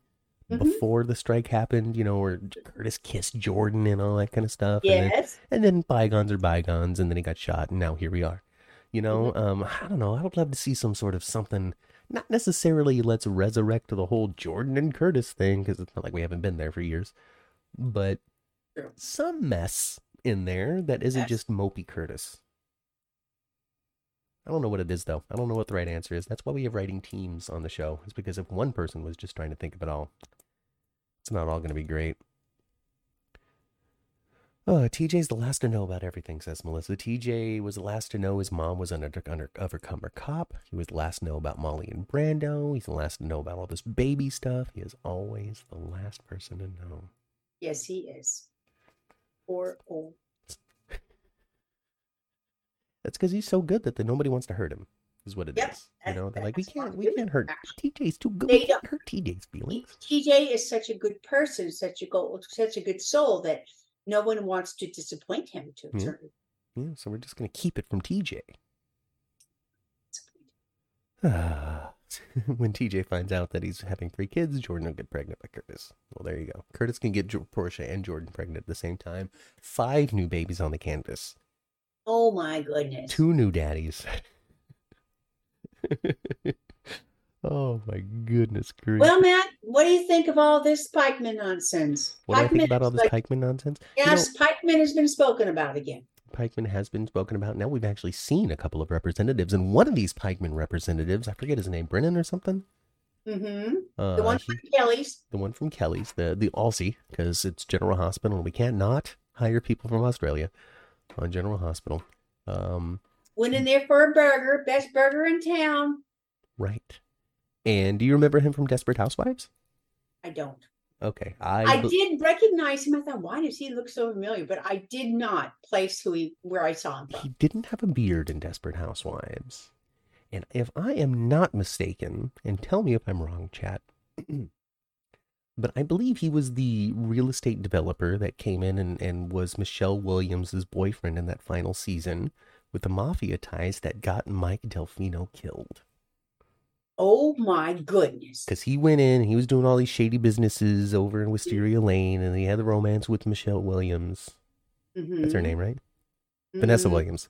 mm-hmm. before the strike happened. You know, where Curtis kissed Jordan and all that kind of stuff. Yes. And then, and then bygones are bygones, and then he got shot, and now here we are. You know, mm-hmm. um, I don't know. I would love to see some sort of something not necessarily let's resurrect the whole Jordan and Curtis thing because it's not like we haven't been there for years, but some mess in there that isn't yes. just mopey Curtis. I don't know what it is though. I don't know what the right answer is. That's why we have writing teams on the show. Is because if one person was just trying to think of it all, it's not all going to be great. Uh, oh, TJ's the last to know about everything, says Melissa. TJ was the last to know his mom was an under, undercover cop. He was the last to know about Molly and Brando. He's the last to know about all this baby stuff. He is always the last person to know. Yes, he is. Or old. That's because he's so good that the, nobody wants to hurt him. Is what it yep, is. You know, they're like, we can't, we can't hurt. TJ's too good. They we can't hurt TJ's feelings. TJ is such a good person, such a go, such a good soul that no one wants to disappoint him to yeah. Mm-hmm. Certain. Yeah so we're just going to keep it from TJ. when TJ finds out that he's having three kids, Jordan will get pregnant by Curtis. Well, there you go. Curtis can get Portia and Jordan pregnant at the same time. Five new babies on the canvas. Oh my goodness. Two new daddies. Oh my goodness grief. Well, Matt, what do you think of all this pikeman nonsense? What pikeman do I think about all this like, pikeman nonsense? Yes, you know, pikeman has been spoken about again. Pikeman has been spoken about. Now we've actually seen a couple of representatives, and one of these pikeman representatives, I forget his name, Brennan or something. Mm-hmm. Uh, the one from he, Kelly's. The one from Kelly's, the the Aussie, because it's General Hospital, and we can't not hire people from Australia on General Hospital. Um, Went in there for a burger, best burger in town. Right And do you remember him from Desperate Housewives? I don't. Okay, I I did recognize him. I thought, why does he look so familiar? But I did not place who he where I saw him he didn't have a beard in Desperate Housewives. And if I am not mistaken, and tell me if I'm wrong, chat, but I believe he was the real estate developer that came in and, and was Michelle Williams' boyfriend in that final season with the mafia ties that got Mike Delfino killed. Oh my goodness. Because he went in he was doing all these shady businesses over in Wisteria Lane and he had the romance with Michelle Williams. That's her Mhm, name, right? Vanessa mhm. Williams.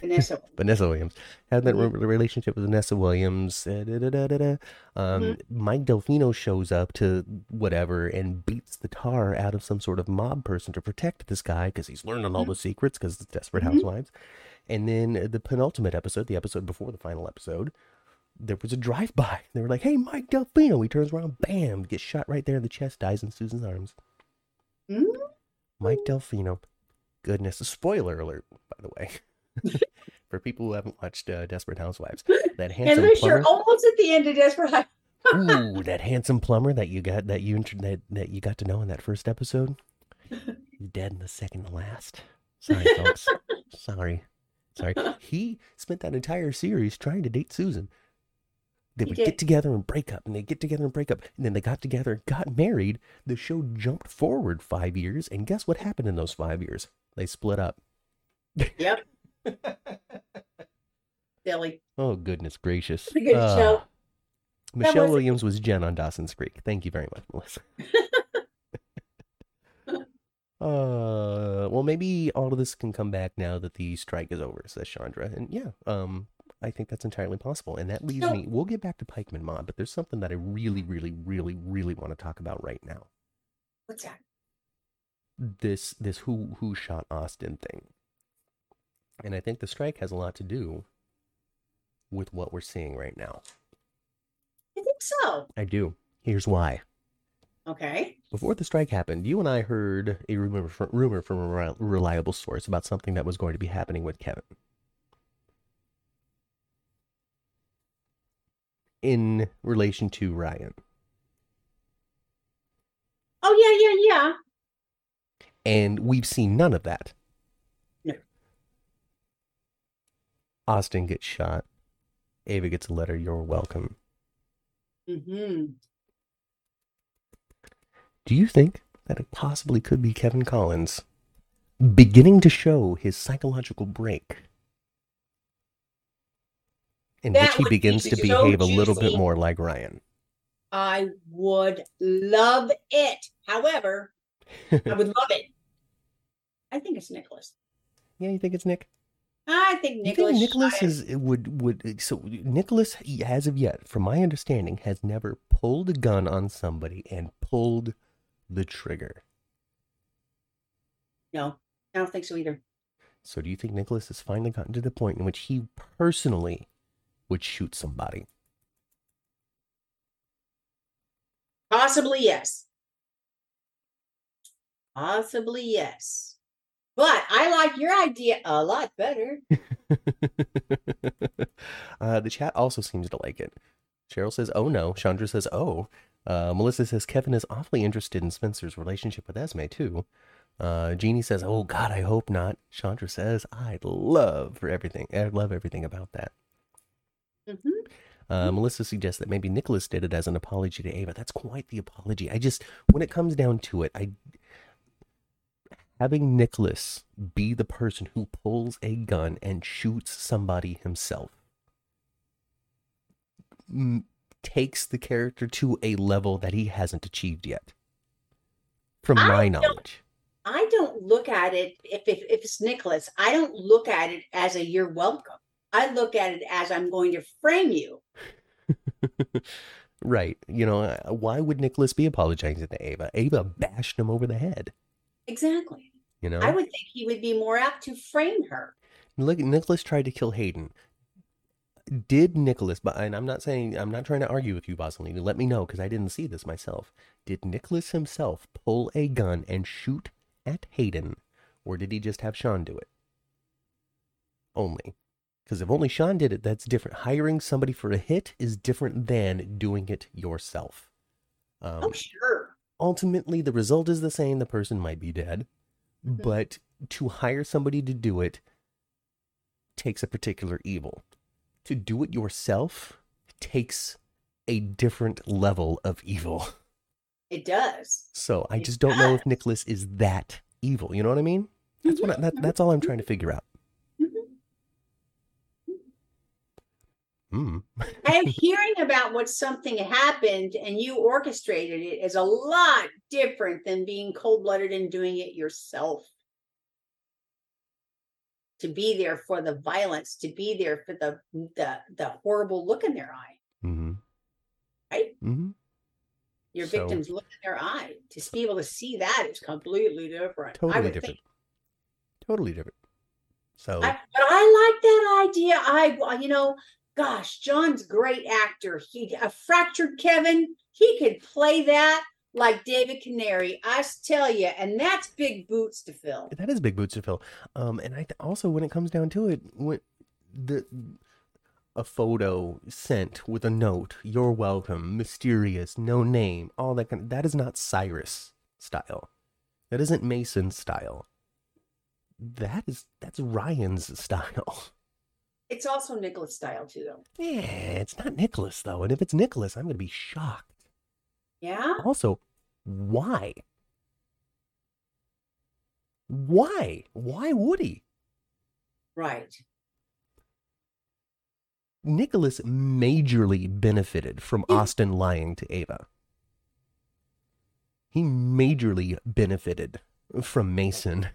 Vanessa. Vanessa Williams had that Mhm. relationship with Vanessa Williams. uh, da, da, da, da. Um. Mike Delfino shows up to whatever and beats the tar out of some sort of mob person to protect this guy because he's learning all Mhm. the secrets because it's Desperate. Housewives. And then the penultimate episode, the episode before the final episode, there was a drive by. They were like, "Hey, Mike Delfino!" He turns around, bam, gets shot right there in the chest, dies in Susan's arms. Mm. Mike Delfino. Goodness, a spoiler alert, by the way. For people who haven't watched uh, Desperate Housewives, that handsome plumber, you're almost at the end of Desperate Housewives. ooh, that handsome plumber that you got that you that, that you got to know in that first episode, he's dead in the second to last. Sorry, folks. Sorry, sorry. He spent that entire series trying to date Susan. They would get together and break up, and they get together and break up, and then they got together, and got married. The show jumped forward five years, and guess what happened in those five years? They split up. Yep. Silly. Oh goodness gracious! It's a good Ah. show. Michelle was- Williams was Jen on Dawson's Creek. Thank you very much, Melissa. uh, well, maybe all of this can come back now that the strike is over, says Chandra. And yeah, um, I think that's entirely possible. And that leaves So- me. We'll get back to Pikeman Mod, but there's something that I really, really, really, really want to talk about right now. What's that? This this who who shot Austin thing, and I think the strike has a lot to do with what we're seeing right now. I think so. I do. Here's why. Okay. Before the strike happened, you and I heard a rumor from, rumor from a reliable source about something that was going to be happening with Kevin. In relation to Ryan. Oh yeah, yeah, yeah. And we've seen none of that. No. Austin gets shot. Ava gets a letter, you're welcome. Mm-hmm. Do you think that it possibly could be Kevin Collins beginning to show his psychological break? In That which he would be begins to so behave a little bit more like Ryan. I would love it. However, I would love it. I think it's Nicholas. Yeah, you think it's Nick? I think Nicholas. You Nicholas. think Nicholas is would would so Nicholas as of yet, from my understanding, has never pulled a gun on somebody and pulled the trigger. No, I don't think so either. So do you think Nicholas has finally gotten to the point in which he personally would shoot somebody? Possibly yes. Possibly yes. But I like your idea a lot better. uh, the chat also seems to like it. Cheryl says, "Oh no." Chandra says, "Oh." Uh, Melissa says Kevin is awfully interested in Spencer's relationship with Esme too. Uh, Jeannie says, "Oh God, I hope not." Chandra says, "I'd love for everything. I'd love everything about that." Hmm Uh, Melissa suggests that maybe Nicholas did it as an apology to Ava. That's quite the apology. I just, when it comes down to it, I having Nicholas be the person who pulls a gun and shoots somebody himself m- takes the character to a level that he hasn't achieved yet, from I my knowledge. I don't look at it if, if if it's Nicholas. I don't look at it as a you're welcome. I look at it as I'm going to frame you. right. You know, uh, why would Nicholas be apologizing to Ava? Ava bashed him over the head. Exactly. You know, I would think he would be more apt to frame her. Look, Nicholas tried to kill Hayden. Did Nicholas, but and I'm not saying I'm not trying to argue with you, Bosolini. Let me know because I didn't see this myself. Did Nicholas himself pull a gun and shoot at Hayden, or did he just have Shawn do it? Only, Because if only Shawn did it, that's different. Hiring somebody for a hit is different than doing it yourself. Um, oh, sure. Ultimately, the result is the same. The person might be dead. Mm-hmm. But to hire somebody to do it takes a particular evil. To do it yourself takes a different level of evil. It does. So I it just don't know if Nicholas is that evil. You know what I mean? That's mm-hmm. what I, that, that's all I'm trying to figure out. Mm. and hearing about what something happened and you orchestrated it is a lot different than being cold blooded and doing it yourself. To be there for the violence, to be there for the the the horrible look in their eye, mm-hmm. right? Mm-hmm. Your so, victims look in their eye. To be able to see that is completely different. Totally different. Think. Totally different. So, I, but I like that idea. I, you know, gosh, Jon's great actor. He a fractured Kevin. He could play that like David Canary. I tell you, and that's big boots to fill. That is big boots to fill. Um, and I also when it comes down to it, when the a photo sent with a note, "You're welcome," mysterious, no name, all that kind of, that is not Cyrus style. That isn't Mason style. That is that's Ryan's style. It's also Nicholas style too, though. Yeah, it's not Nicholas though, and if it's Nicholas, I'm going to be shocked. Yeah. Also, why? Why? Why would he? Right. Nicholas majorly benefited from Austin lying to Ava. He majorly benefited from Mason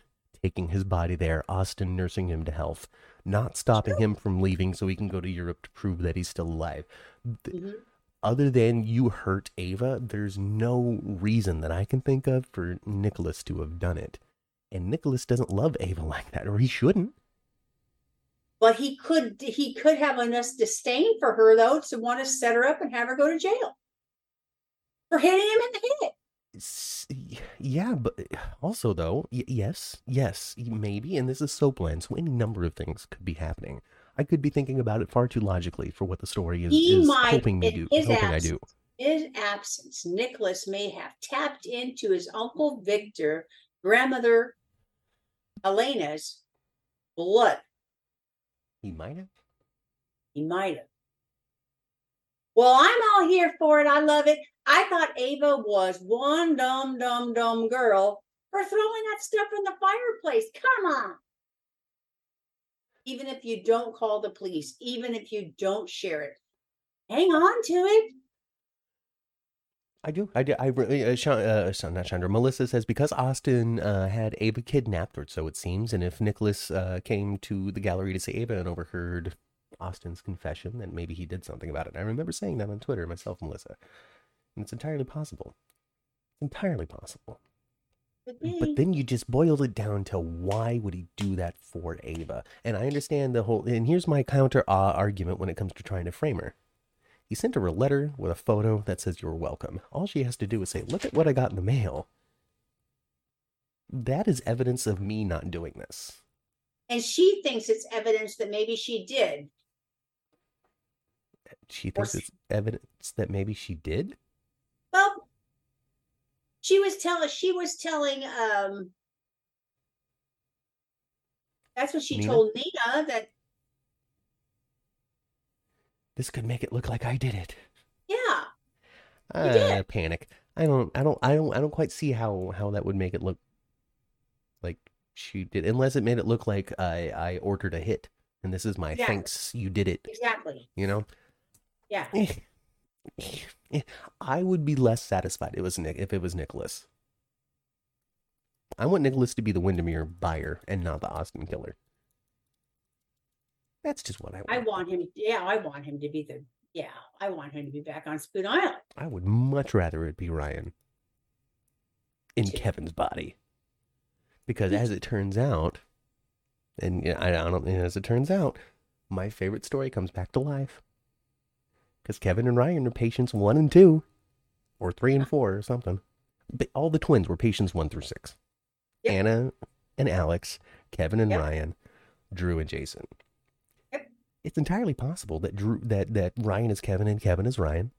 taking his body there, Austin nursing him to health, not stopping him from leaving so he can go to Europe to prove that he's still alive. Mm-hmm. Other than you hurt Ava, there's no reason that I can think of for Nicholas to have done it. And Nicholas doesn't love Ava like that, or he shouldn't. But he could he could have enough disdain for her though to want to set her up and have her go to jail for hitting him in the head yeah, but eh, also though, y- yes, yes, maybe, and this is Soapland, so any number of things could be happening. I could be thinking about it far too logically for what the story is, he is might, hoping me do. Hoping absence, I do. His absence, Nicholas may have tapped into his uncle Victor, grandmother Helena's blood. He might have. He might have. Well, I'm all here for it. I love it. I thought Ava was one dumb, dumb, dumb girl for throwing that stuff in the fireplace. Come on. Even if you don't call the police, even if you don't share it, hang on to it. I do. I do. I uh, Sean, uh, not Chandra. Melissa says because Austin uh, had Ava kidnapped, or so it seems, and if Nicholas uh, came to the gallery to see Ava and overheard Austin's confession, then maybe he did something about it. I remember saying that on Twitter myself, Melissa. And it's entirely possible. It's Entirely possible. But then you just boiled it down to why would he do that for Ava? And I understand the whole. And here's my counter uh, argument when it comes to trying to frame her. He sent her a letter with a photo that says you're welcome. All she has to do is say, "Look at what I got in the mail." That is evidence of me not doing this. And she thinks it's evidence that maybe she did. She thinks or... it's evidence that maybe she did. Well, she was telling she was telling um that's what she Nina? told Nina that this could make it look like I did it. Yeah. Uh, panic. I don't I don't I don't I don't quite see how how that would make it look like she did unless it made it look like I I ordered a hit and this is my yeah. thanks you did it. Exactly. You know? Yeah. I would be less satisfied if it was Nick if it was Nicholas. I want Nicholas to be the Wyndemere buyer and not the Austin killer. That's just what I want. I want him. Yeah, I want him to be the. Yeah, I want him to be back on Spoon Island. I would much rather it be Ryan in Kevin's body, because as it turns out, and you know, I don't. as it turns out, my favorite story comes back to life because Kevin and Ryan are patients one and two, or three and four, or something. But all the twins were patients one through six. Yep. Anna and Alex, Kevin and yep. Ryan, Drew and Jason. Yep. It's entirely possible that Drew that that Ryan is Kevin and Kevin is Ryan.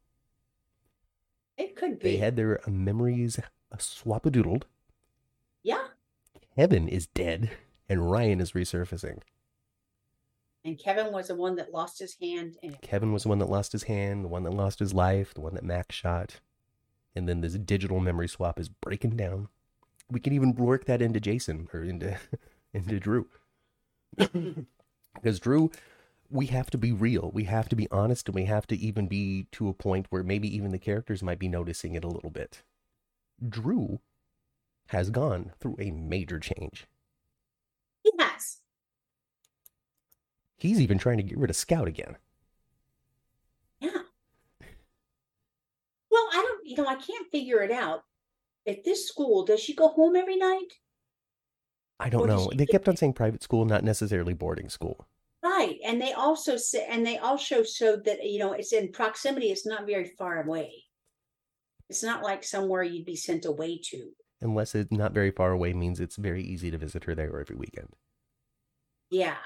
It could be. They had their uh, memories swapadoodled. yeah. Kevin is dead and Ryan is resurfacing. And Kevin was the one that lost his hand and Kevin was the one that lost his hand, the one that lost his life, the one that Max shot. And then this digital memory swap is breaking down. We can even work that into Jason or into into Drew. because Drew, we have to be real. We have to be honest and we have to even be to a point where maybe even the characters might be noticing it a little bit. Drew has gone through a major change. he has. He's even trying to get rid of Scout again. Yeah. Well, I don't, you know, I can't figure it out. At this school, does she go home every night? I don't Or know. They kept on saying private school, not necessarily boarding school. Right. And they also say, and they also showed that, you know, it's in proximity, it's not very far away. It's not like somewhere you'd be sent away to. Unless it's not very far away means it's very easy to visit her there every weekend. Yeah.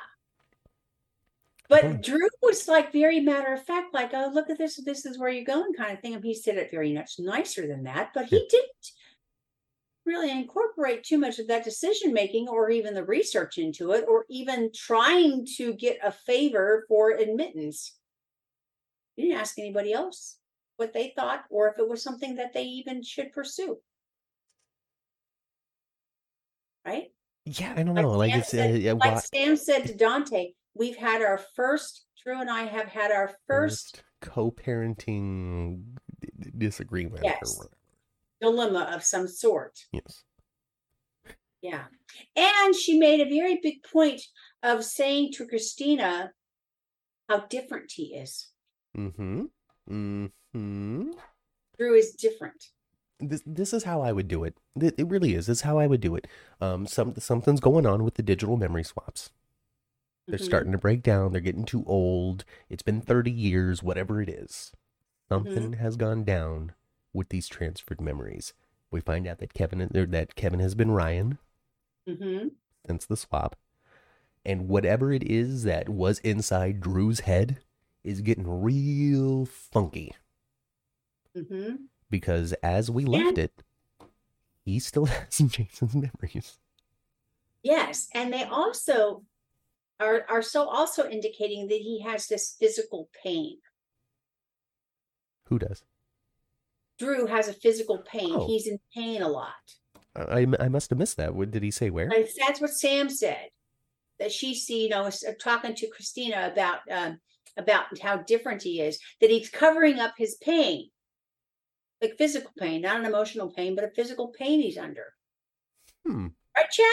Hmm. But Drew was like very matter of fact, like, oh, look at this, this is where you're going, kind of thing. And he said it very much nicer than that, but he Yeah. didn't really incorporate too much of that decision making or even the research into it, or even trying to get a favor for admittance. He didn't ask anybody else what they thought or if it was something that they even should pursue. Right? Yeah, I don't know. Like Sam it's uh, said- yeah, like Sam said to Dante, we've had our first, Drew and I have had our first co-parenting d- d- disagreement. Yes. dilemma of some sort. Yes. Yeah. And she made a very big point of saying to Christina how different he is. Mm-hmm. Mm-hmm. Drew is different. This this is how I would do it. It, it really is. This is how I would do it. Um, some something's going on with the digital memory swaps. They're Mhm. starting to break down. They're getting too old. It's been 30 years, whatever it is. Mm-hmm. Something has gone down with these transferred memories. We find out that Kevin that Kevin has been Ryan Mhm. since the swap. And whatever it is that was inside Drew's head is getting real funky Mhm. because as we left it, he still has Jason's memories. Yes. And they also are, are so also indicating that he has this physical pain. Who does? Drew has a physical pain. Oh. He's in pain a lot. I, I- must have missed that. What did he say? Where? That's what Sam said. That she see, you know, was uh, talking to Christina about um, about how different he is. That he's covering up his pain, like physical pain, not an emotional pain, but a physical pain he's under. Hmm. Right, chat?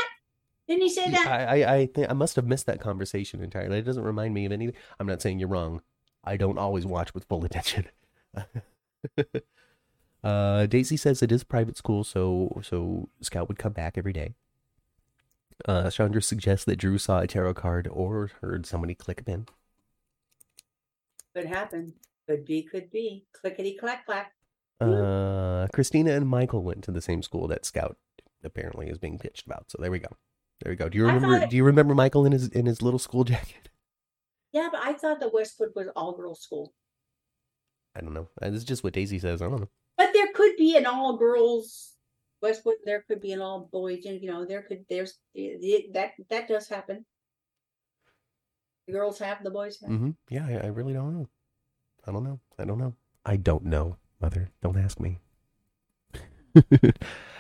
Didn't he say that? I I I, think I must have missed that conversation entirely. It doesn't remind me of anything. I'm not saying you're wrong. I don't always watch with full attention. uh, Daisy says it is private school, so so Scout would come back every day. Uh, Chandra suggests that Drew saw a tarot card or heard somebody click a pin. Could happen. Could be. Could be. Clickety clack clack. Uh, Christina and Michael went to the same school that Scout apparently is being pitched about. So there we go. There we go. Do you remember? thought- Do you remember Michael in his in his little school jacket? Yeah, but I thought the Westwood was all girls school. I don't know. Uh, This is just what Daisy says. I don't know. But there could be an all girls Westwood. There could be an all boys. and, You know, there could. There's that. That does happen. The girls have. The boys have. hmm Yeah, I, I really don't know. I don't know. I don't know. I don't know, mother. Don't ask me.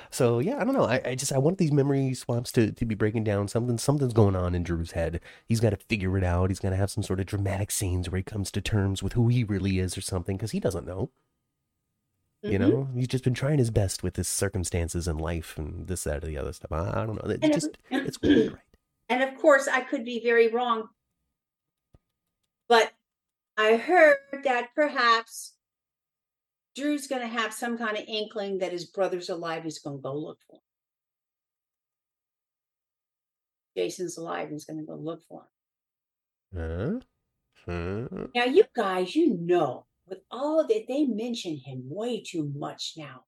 so yeah, I don't know. I, I just I want these memory swaps to, to be breaking down. Something something's going on in Drew's head. He's got to figure it out. He's got to have some sort of dramatic scenes where he comes to terms with who he really is or something because he doesn't know. You Mhm. know, he's just been trying his best with his circumstances in life and this, that, or the other stuff. I, I don't know. It's And just it- it's weird, right? And of course, I could be very wrong. But I heard that perhaps Drew's going to have some kind of inkling that his brother's alive. He's going to go look for him. Jason's alive. and He's going to go look for him. Huh? Huh? Now, you guys, you know, with all that they mention him way too much now,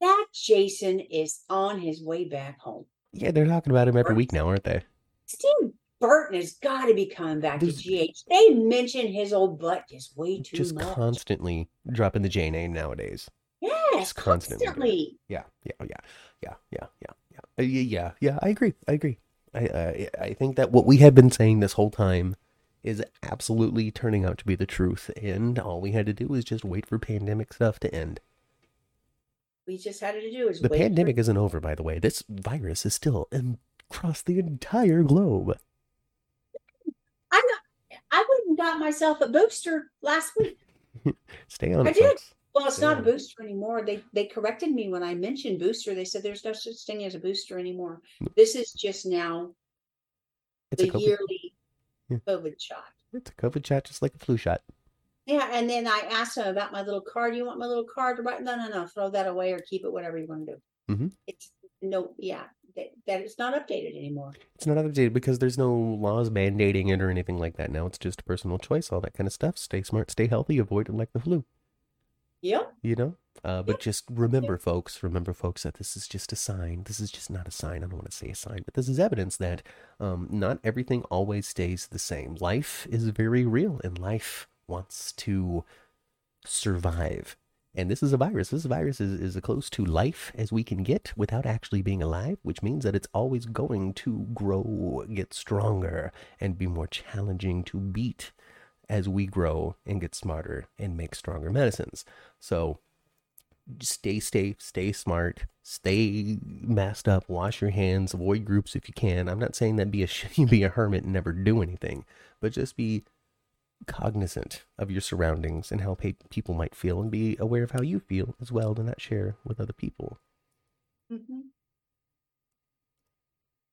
that Jason is on his way back home. Yeah, they're talking about him every week now, aren't they? Steve, Burton has got to be coming back There's- to GH. They mention his old butt just way too Just much. constantly dropping the J name nowadays. yes, just constantly constantly. Yeah, yeah, yeah, yeah, yeah, yeah, yeah, Uh, yeah, yeah, yeah. I agree. I agree. I, I, I think that what we have been saying this whole time is absolutely turning out to be the truth, and all we had to do was just wait for pandemic stuff to end. We just had to do is The wait for- pandemic isn't over, by the way. This virus is still across the entire globe. I got. I went and got myself a booster last week. Stay on I it, did. folks. Well, it's not a booster anymore. They they corrected me when I mentioned booster. They said there's no such thing as a booster anymore. This is just now It's a the COVID, yearly Yeah. COVID shot. it's a COVID shot, just like a flu shot. Yeah, and then I asked him about my little card. Do you want my little card write? No, no, no. Throw that away or keep it. Whatever you want to do. Mm-hmm. It's no, yeah, that, that it's not updated anymore. It's not updated because there's no laws mandating it or anything like that. Now it's just personal choice, all that kind of stuff. Stay smart, stay healthy, avoid it like the flu. Yep. you know uh, but just remember folks remember folks that this is just a sign this is just not a sign i don't want to say a sign but this is evidence that um, not everything always stays the same life is very real and life wants to survive and this is a virus this virus is, is as close to life as we can get without actually being alive which means that it's always going to grow get stronger and be more challenging to beat as we grow and get smarter and make stronger medicines. So stay safe, stay smart, stay masked up, wash your hands, avoid groups if you can. I'm not saying that be a be a hermit and never do anything, but just be cognizant of your surroundings and how pe- people might feel and be aware of how you feel as well to not share with other people. Mhm.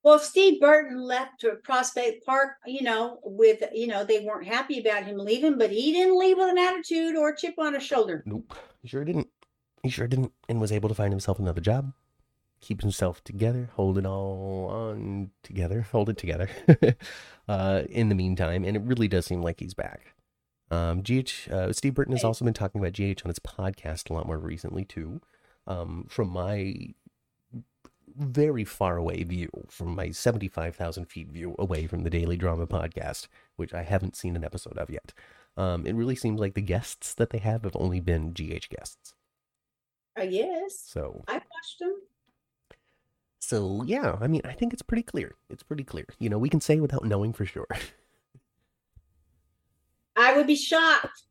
Well, if Steve Burton left to Prospect Park, you know, with you know, they weren't happy about him leaving, but he didn't leave with an attitude or a chip on his shoulder. Nope. He sure didn't. He sure didn't, and was able to find himself another job, keep himself together, hold it all on together, hold it together. uh, in the meantime, and it really does seem like he's back. Um, GH, uh, Steve Burton has also been talking about GH on his podcast a lot more recently too. Um, from my very far away view, from my seventy-five thousand feet view away from the Daily Drama podcast, which I haven't seen an episode of yet. Um, it really seems like the guests that they have have only been GH guests. I guess So, I watched him. So yeah, I mean, I think it's pretty clear. It's pretty clear. You know, we can say without knowing for sure. I would be shocked,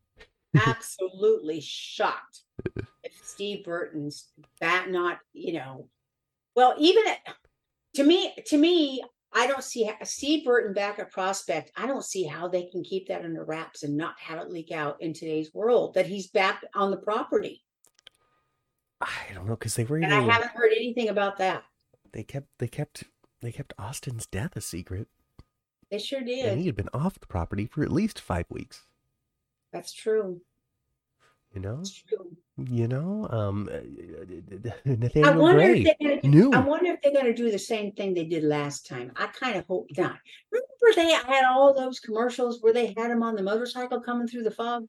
absolutely shocked, if Steve Burton's that not, you know, well, even at, to me, to me, I don't see how, Steve Burton back at Prospect. I don't see how they can keep that under wraps and not have it leak out in today's world that he's back on the property. I don't know because they were And I haven't heard anything about that. They kept they kept they kept Austin's death a secret, They sure did. and he had been off the property for at least five weeks. That's true. You know, true. you know, um, uh, I Nathaniel wonder Gray if they're gonna do, knew. I wonder if they're gonna do the same thing they did last time. I kind of hope not. Remember they had all those commercials where they had him on the motorcycle coming through the fog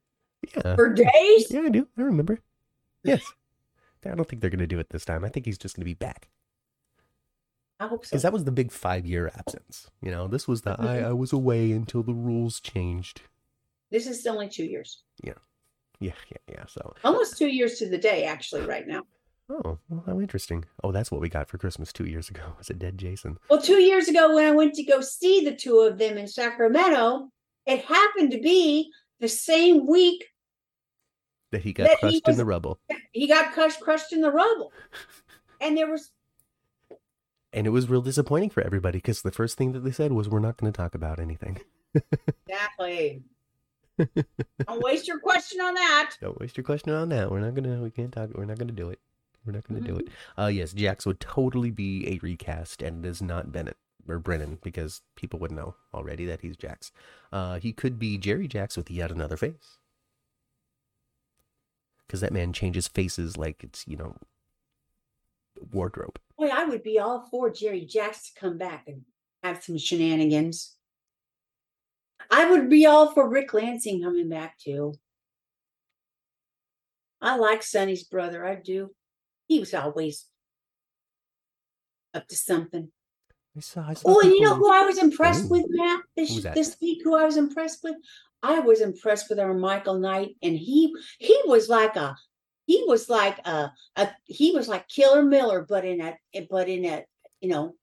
Yeah, for days? yeah, I do. I remember. Yes, I don't think they're gonna do it this time. I think he's just gonna be back. I hope so. because that was the big five year absence. You know, this was the I, mm-hmm. I was away until the rules changed. This is only two years. Yeah, yeah, yeah. Yeah. So, Almost two years to the day, actually, right now. oh, well, how interesting. Oh, that's what we got for Christmas two years ago. Was a dead Jason? Well, two years ago, when I went to go see the two of them in Sacramento, it happened to be the same week That he got That he crushed in the rubble, he got crushed, crushed in the rubble. And there was and it was real disappointing for everybody because the first thing that they said was, "We're not going to talk about anything. exactly. Don't waste your question on that. Don't waste your question on that. We're not gonna. We can't talk. We're not gonna do it. We're not gonna do it." Uh, yes, Jax would totally be a recast, and it is not Bennett or Brennan because people would know already that he's Jax. Uh, he could be Jerry Jacks with yet another face, because that man changes faces like it's you know wardrobe. Boy, I would be all for Jerry Jacks to come back and have some shenanigans. I would be all for Ric Lansing coming back too. I like Sonny's brother. I do. He was always up to something. I saw, I saw Oh, and you know who I was impressed Ooh. with, Matt, this this week? Who I was impressed with? I was impressed with our Michael Knight, and he he was like a he was like a, a he was like Killer Miller, but in a but in a you know,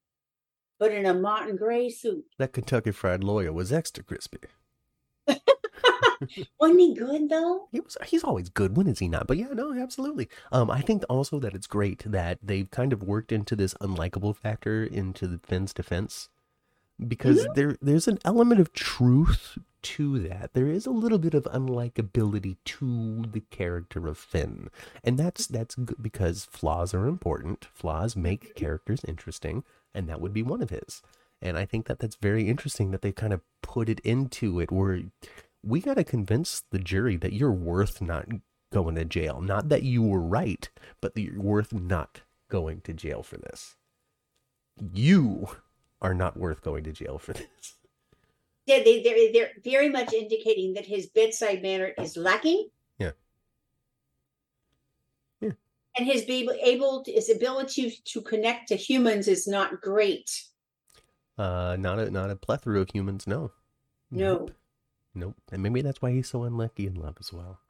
but in a Martin Grey suit. that Kentucky Fried Lawyer was extra crispy. Wasn't he good though? He was he's always good. When is he not? But yeah, no, absolutely. Um, I think also that it's great that they've kind of worked into this unlikable factor into the Finn's defense. Because there there's an element of truth to that. There is a little bit of unlikability to the character of Finn. And that's that's good because flaws are important. Flaws make characters interesting, and that would be one of his. And I think that that's very interesting that they kind of put it into it where we got to convince the jury that you're worth not going to jail. Not that you were right, but that you're worth not going to jail for this. You are not worth going to jail for this. Yeah, they they're they're very much indicating that his bedside manner is lacking. Yeah. Yeah. And his be able to, his ability to connect to humans is not great. Uh, not a not a plethora of humans. No, No. Nope. Nope. And maybe that's why he's so unlucky in love as well.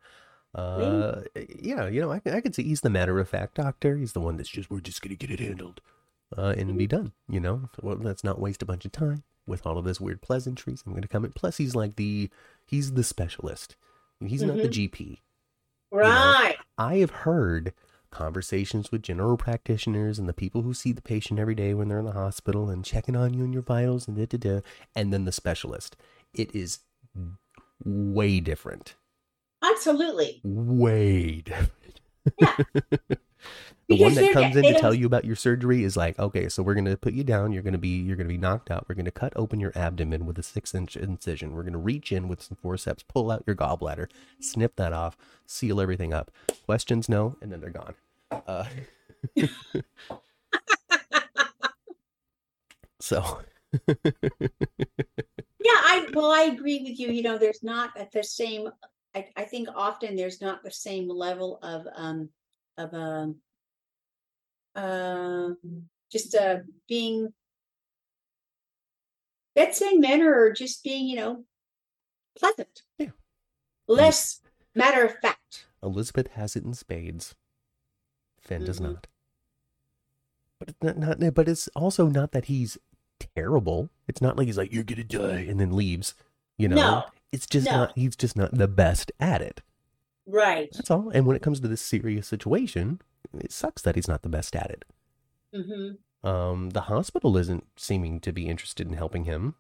Uh, yeah, you know, I, I could see he's the matter of fact doctor. He's the one that's just we're just gonna get it handled, uh, and be done. You know, well, let's not waste a bunch of time with all of this weird pleasantries. I'm gonna come in. Plus, he's like the he's the specialist. He's not the mm-hmm. GP. Right. I have heard conversations with general practitioners and the people who see the patient every day when they're in the hospital and checking on you and your vitals and da da da, and then the specialist. It is way different. Absolutely. Way different. Yeah. the one that comes in to tell you about your surgery is like, okay, so we're gonna put you down. You're gonna be you're gonna be knocked out. We're gonna cut open your abdomen with a six inch incision. We're gonna reach in with some forceps, pull out your gallbladder, snip that off, seal everything up. Questions, no, and then they're gone. Uh, so Yeah, I well, I agree with you. You know, there's not at the same. I, I think often there's not the same level of um of um um just uh being bedside manner or just being you know pleasant. Yeah. Less matter of fact. Elizabeth has it in spades. Finn does Mhm. not. But it's not, not. But it's also not that he's terrible. It's not like he's like you're gonna die and then leaves. You know. No, It's just no. not. He's just not the best at it. Right. That's all. And when it comes to this serious situation, it sucks that he's not the best at it. hmm Um, the hospital isn't seeming to be interested in helping him.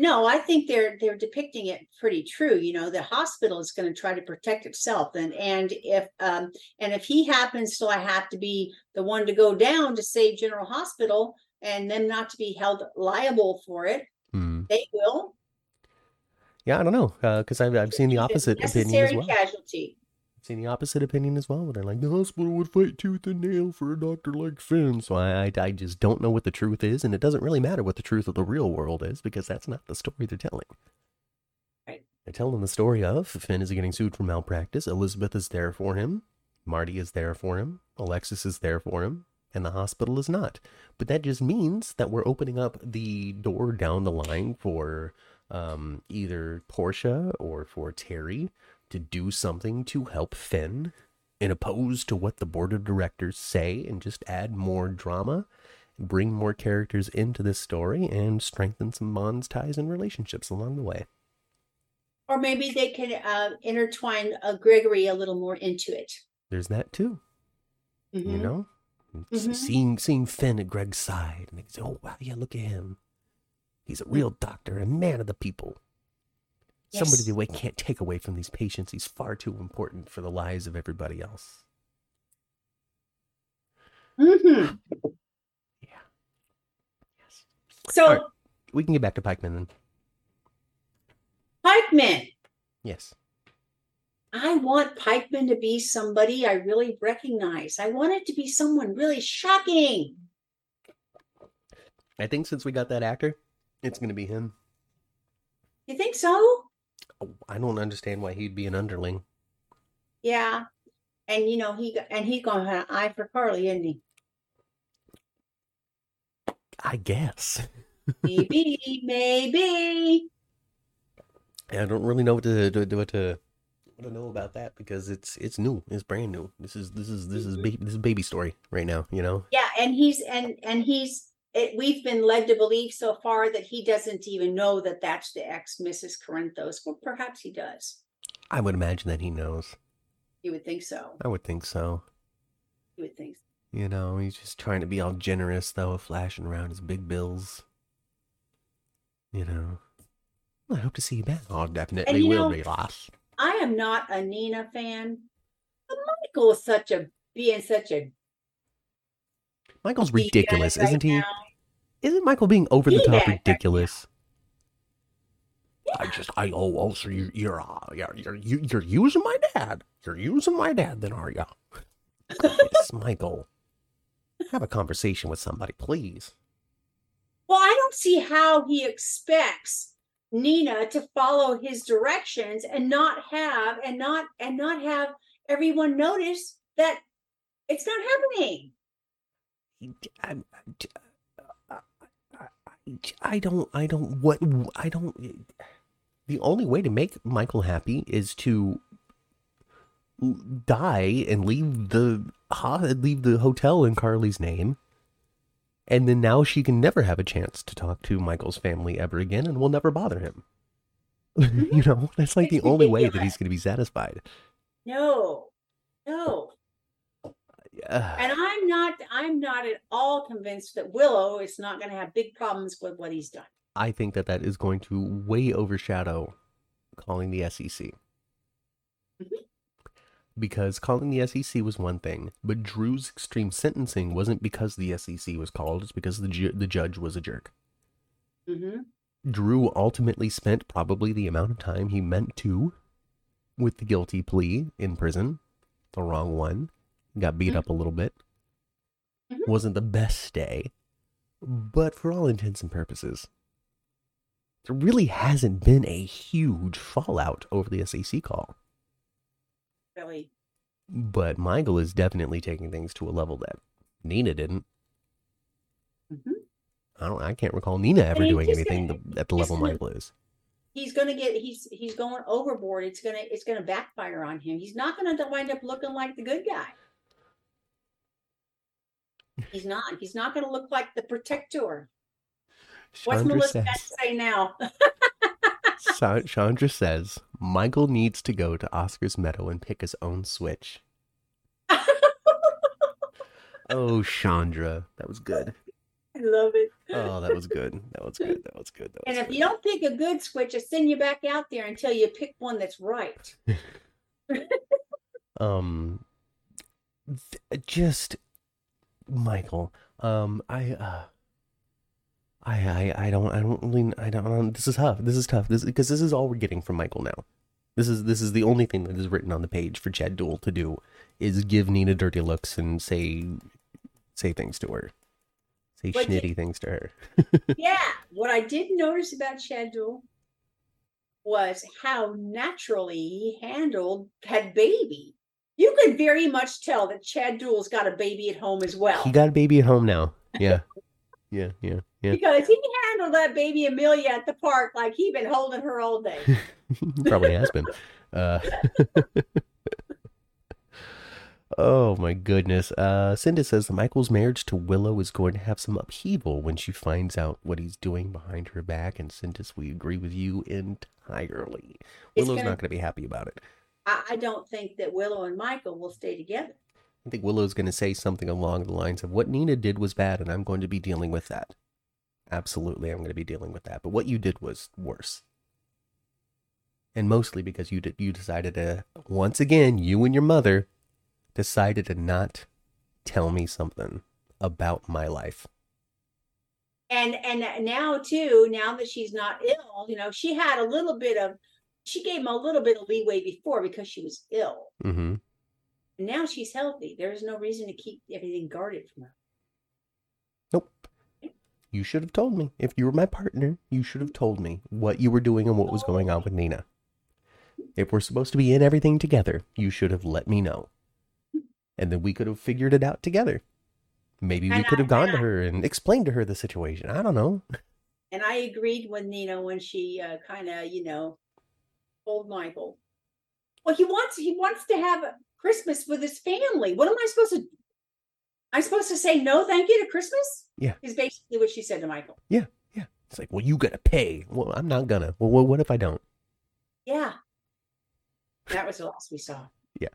No, I think they're they're depicting it pretty true. You know, the hospital is going to try to protect itself, and and if um and if he happens to have to be the one to go down to save General Hospital and them not to be held liable for it, Hmm. they will. Yeah, I don't know, uh, because I've I've seen the opposite opinion as well. casualty. I've seen the opposite opinion as well. Where they're like the hospital would fight tooth and nail for a doctor like Finn. So I, I I just don't know what the truth is, and it doesn't really matter what the truth of the real world is because that's not the story they're telling. Right. They're telling the story of Finn is getting sued for malpractice. Elizabeth is there for him. Marty is there for him. Alexis is there for him. And the hospital is not. But that just means that we're opening up the door down the line for um, either Portia or for Terry to do something to help Finn in opposed to what the board of directors say and just add more drama, bring more characters into this story, and strengthen some bonds, ties, and relationships along the way. Or maybe they can uh, intertwine uh, Gregory a little more into it. There's that too, you Mhm. know? Mhm. Seeing seeing Finn at Greg's side and they say, Oh wow, yeah, look at him. He's a real doctor, and man of the people. Somebody Yes. the way can't take away from these patients. He's far too important for the lives of everybody else. Mhm. Yeah. Yes. So right. We can get back to Pikeman then. Pikeman. Yes. I want Pikeman to be somebody I really recognize. I want it to be someone really shocking. I think since we got that actor, it's going to be him. You think so? Oh, I don't understand why he'd be an underling. Yeah. And you know, he and he's gonna have an eye for Carly, isn't he? I guess. maybe, maybe. I don't really know what to do what to, what to know about that because it's it's new. It's brand new. This is this is this is Mhm. baby this is baby story right now. You know. Yeah, and he's and and he's it, we've been led to believe so far that he doesn't even know that that's the ex Mrs. Corinthos. Well, perhaps he does. I would imagine that he knows. You would think so. I would think so. You would think. So. You know, he's just trying to be all generous though, flashing around his big bills. You know. Well, I hope to see you back. Oh, definitely will know- be lost. I am not a Nina fan, but Michael is such a being such a Michael's ridiculous, isn't he? now. Isn't Michael being over the top ridiculous? I just I oh oh so you you're uh, you're you're you- you're using my dad. You're using my dad then are you? Yes, Michael. Have a conversation with somebody, please. Well, I don't see how he expects Nina to follow his directions and not have and not and not have everyone notice that it's not happening. I, I, I, don't I don't what I don't the only way to make Michael happy is to die and leave the leave the hotel in Carly's name. And then now she can never have a chance to talk to Michael's family ever again and will never bother him. you know, that's like the only way that he's going to be satisfied. No, no. And I'm not I'm not at all convinced that Willow is not going to have big problems with what he's done. I think that that is going to way overshadow calling the SEC. Mhm. Because calling the SEC was one thing, but Drew's extreme sentencing wasn't because the SEC was called, it's because the ju- the judge was a jerk. hmm Drew ultimately spent probably the amount of time he meant to with the guilty plea in prison, the wrong one. Got beat up a little bit. Mhm. Wasn't the best day, but for all intents and purposes, there really hasn't been a huge fallout over the SEC call. Really. But Michael is definitely taking things to a level that Nina didn't. Mhm. I don't. I can't recall Nina ever And doing anything gonna- at the level Michael is. He's gonna get he's he's going overboard. It's gonna it's gonna backfire on him. He's not gonna wind up looking like the good guy. He's not. He's not gonna look like the protector. What's Chandra Melissa got to say now? Chandra says Michael needs to go to Oscar's Meadow and pick his own switch. Oh, Chandra, that was good. I love it. Oh, that was good. That was good. That was good. That was And if good. you don't pick a good switch, I send you back out there until you pick one that's right. um, th- just Michael. Um, I uh. I, I, I don't I don't really I don't, I don't this is tough this is tough this because this is all we're getting from Michael now this is this is the only thing that is written on the page for Chad Duell to do is give Nina dirty looks and say say things to her say you- schnitty things to her yeah. What I did notice about Chad Duell was how naturally he handled that baby. You could very much tell that Chad Duell's got a baby at home as well. he got a baby at home now yeah yeah yeah yeah because he handled that baby Amelia at the park like he'd been holding her all day. Probably has been. Uh, oh my goodness. Uh, Cinda says that Michael's marriage to Willow is going to have some upheaval when she finds out what he's doing behind her back. And Cindas, we agree with you entirely. It's Willow's gonna- not going to be happy about it. I, I don't think that Willow and Michael will stay together. I think Willow's going to say something along the lines of what Nina did was bad, and I'm going to be dealing with that. Absolutely, I'm going to be dealing with that. But what you did was worse. And mostly because you did, you decided to once again, you and your mother decided to not tell me something about my life. And and now too, now that she's not ill, you know, she had a little bit of she gave him a little bit of leeway before because she was ill. Mm-hmm. Now she's healthy. There's no reason to keep everything guarded from her. Nope. You should have told me. If you were my partner, you should have told me what you were doing and what was going on with Nina. If we're supposed to be in everything together, you should have let me know. And then we could have figured it out together. Maybe we And could I- have gone to her and explained to her the situation. I don't know. And I agreed when Nina when she uh, kind of you know told Michael, well, he wants he wants to have Christmas with his family. What am I supposed to? I'm supposed to say no, thank you to Christmas. Yeah. is basically what she said to Michael. Yeah, yeah. It's like, well, you gotta pay. Well, I'm not gonna. Well, well what if I don't? Yeah, that was the last we saw. Yeah.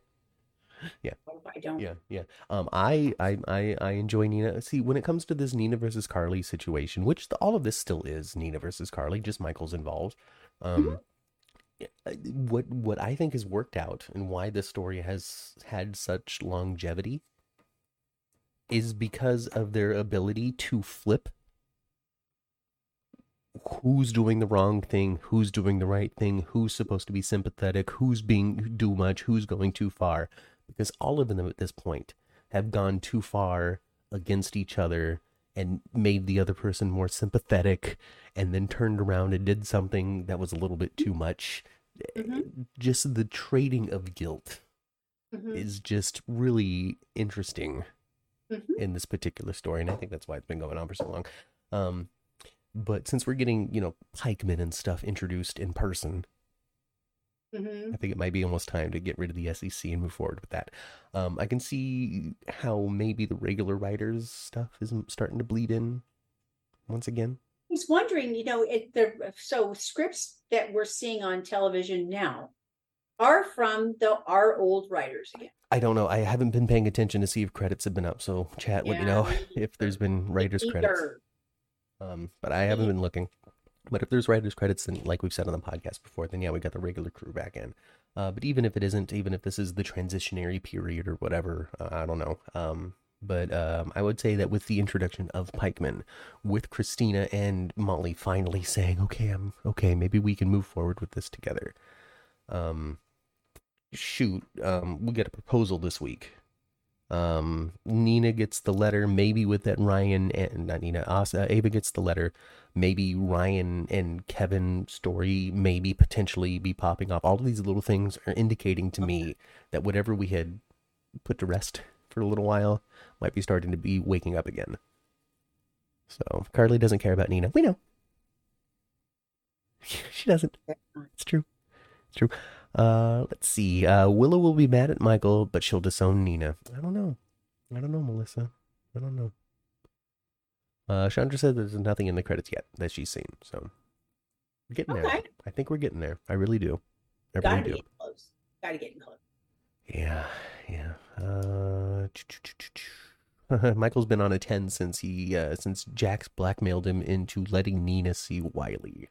Yeah. What if I don't? Yeah, yeah. Um, I, I, I, I enjoy Nina. See, when it comes to this Nina versus Carly situation, which the, all of this still is Nina versus Carly, just Michael's involved. Um, uh, Uh, what what I think has worked out and why this story has had such longevity is because of their ability to flip who's doing the wrong thing, who's doing the right thing, who's supposed to be sympathetic, who's being too much, who's going too far. Because all of them at this point have gone too far against each other and made the other person more sympathetic and then turned around and did something that was a little bit too much. Mhm. Just the trading of guilt Mhm, is just really interesting mhm. in this particular story, and I think that's why it's been going on for so long. Um, but since we're getting, you know, Pikeman and stuff introduced in person, Mhm. I think it might be almost time to get rid of the SEC and move forward with that. Um, I can see how maybe the regular writers stuff is starting to bleed in once again. I was wondering, you know, it, the so scripts that we're seeing on television now are from the our old writers again. I don't know. I haven't been paying attention to see if credits have been up. So chat, let me know if there's been writers credits. Um, but I haven't been looking. But if there's writers credits, then like we've said on the podcast before, then yeah, we got the regular crew back in. Uh, but even if it isn't, even if this is the transitionary period or whatever, uh, I don't know. Um, but um, I would say that with the introduction of Pikeman, with Christina and Molly finally saying, "Okay, I'm okay. Maybe we can move forward with this together." Um, shoot, um, we get a proposal this week. Um, Nina gets the letter, maybe with that Ryan and not Nina, Asa, Ava gets the letter. Maybe Ryan and Kevin story, maybe potentially be popping off. All of these little things are indicating to me that whatever we had put to rest for a little while might be starting to be waking up again. So Carly doesn't care about Nina. We know. She doesn't. It's true. It's true. Uh, let's see. Uh, Willow will be mad at Michael, but she'll disown Nina. I don't know. I don't know, Melissa. I don't know. Uh, Chandra said there's nothing in the credits yet that she's seen, so we're getting there. I think we're getting there. I really do. I Gotta really be do. close. Gotta get close. Yeah, yeah. Uh, Michael's been on a ten since he uh, since Jax blackmailed him into letting Nina see Wiley.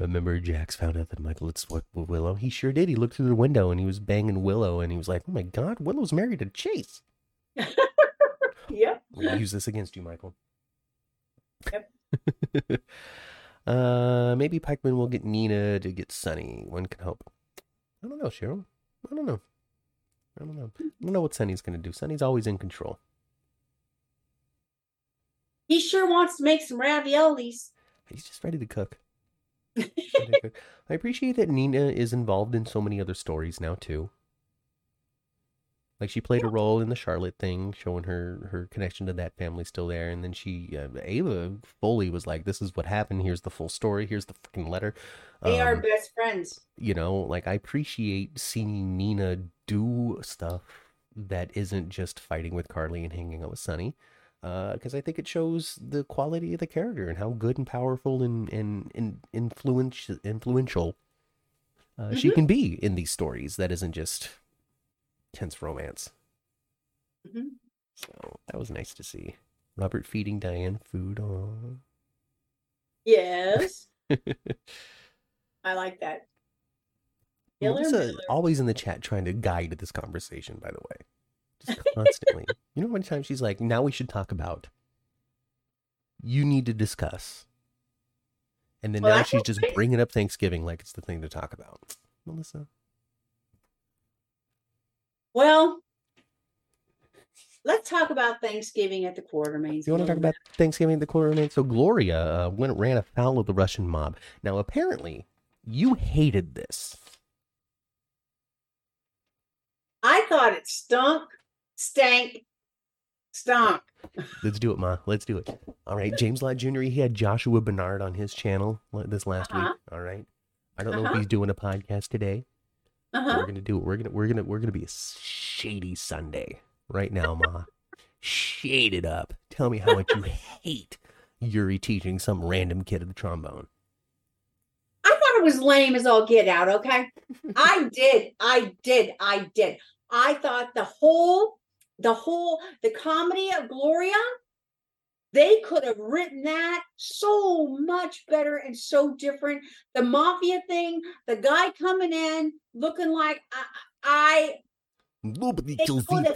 Remember, Jax found out that Michael had slept with Willow. He sure did. He looked through the window and he was banging Willow, and he was like, "Oh my God, Willow's married to Chase." Yep. Gonna use this against you, Michael. Yep. uh, maybe Pikeman will get Nina to get Sonny. One can hope. I don't know, Cheryl. I don't know. I don't know. I don't know what Sonny's gonna do. Sonny's always in control. He sure wants to make some raviolis. He's just ready to cook. Ready to cook. I appreciate that Nina is involved in so many other stories now too. Like she played a role in the Charlotte thing, showing her her connection to that family still there, and then she uh, Ava Foley was like, "This is what happened. Here's the full story. Here's the freaking letter." They are Um, best friends. you know, like I appreciate seeing Nina do stuff that isn't just fighting with Carly and hanging out with Sonny, because I think it shows the quality of the character and how good and powerful and and, and influential influential uh, she Mhm. can be in these stories. That isn't just tense romance. Mhm. So that was nice to see. Robert feeding Diane food. Aww. Yes, I like that. Miller, Melissa always in the chat trying to guide this conversation, by the way. Just constantly. you know how many times she's like, now we should talk about you need to discuss. And then Well, now she's just bringing up Thanksgiving like it's the thing to talk about. Melissa. Well, let's talk about Thanksgiving at the Quartermaines. You want to talk about Thanksgiving at the Quartermaine? So Gloria uh, went ran afoul of the Russian mob. Now apparently you hated this. I thought it stunk, stank, Stonk. Let's do it, Ma. Let's do it. All right. James Lott Jr. He had Joshua Benard on his channel this last Uh-huh. week. All right. I don't know if Uh-huh. he's doing a podcast today. Uh-huh. We're gonna do it. We're gonna we're gonna we're gonna be a shady Sunday right now, Ma. Shade it up. Tell me how much you hate Yuri teaching some random kid of the trombone. I thought it was lame as all get out, okay? I did. I did. I did. I thought the whole, the whole, the comedy of Gloria, they could have written that so much better and so different. The mafia thing, the guy coming in looking like I, I Nobody They kills could've-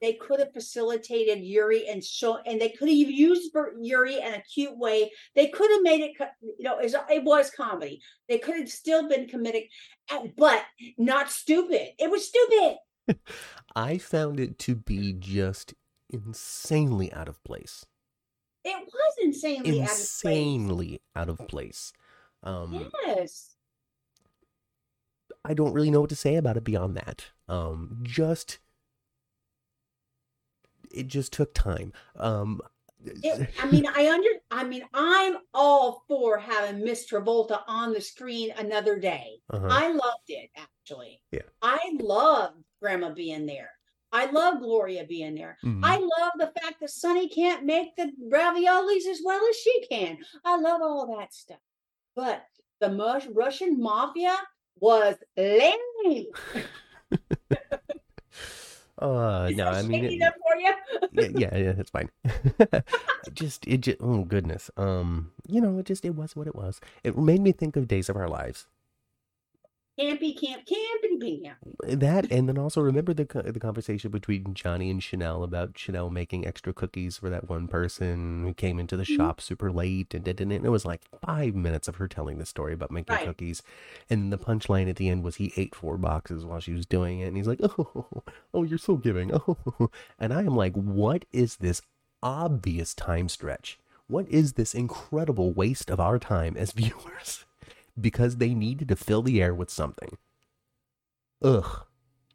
they could have facilitated Yuri and show, and they could have used Yuri in a cute way. They could have made it, you know, it was, it was comedy. They could have still been comedic, but not stupid. It was stupid. I found it to be just insanely out of place. It was insanely out of Insanely out of place. Um. Yes. I don't really know what to say about it beyond that. Um, just it just took time. Um, It, I mean, I under. I mean, I'm all for having Miss Travolta on the screen another day. uh-huh. I loved it actually. Yeah. I loved Grandma being there. I love Gloria being there. Mhm. I love the fact that Sonny can't make the raviolis as well as she can. I love all that stuff. But the mush Russian mafia was lame. uh, Is no, I mean, it, enough for you? yeah, yeah, yeah, that's fine. Just, it just, oh goodness. Um, you know, it just, it was what it was. It made me think of Days of Our Lives. Campy camp, campy camp. That, and then also remember the the conversation between Johnny and Chanel about Chanel making extra cookies for that one person who came into the Mhm. shop super late and did and it was like five minutes of her telling the story about making Right. cookies, and the punchline at the end was he ate four boxes while she was doing it, and he's like, oh, oh, you're so giving, oh, and I am like, what is this obvious time stretch? What is this incredible waste of our time as viewers? Because they needed to fill the air with something. Ugh.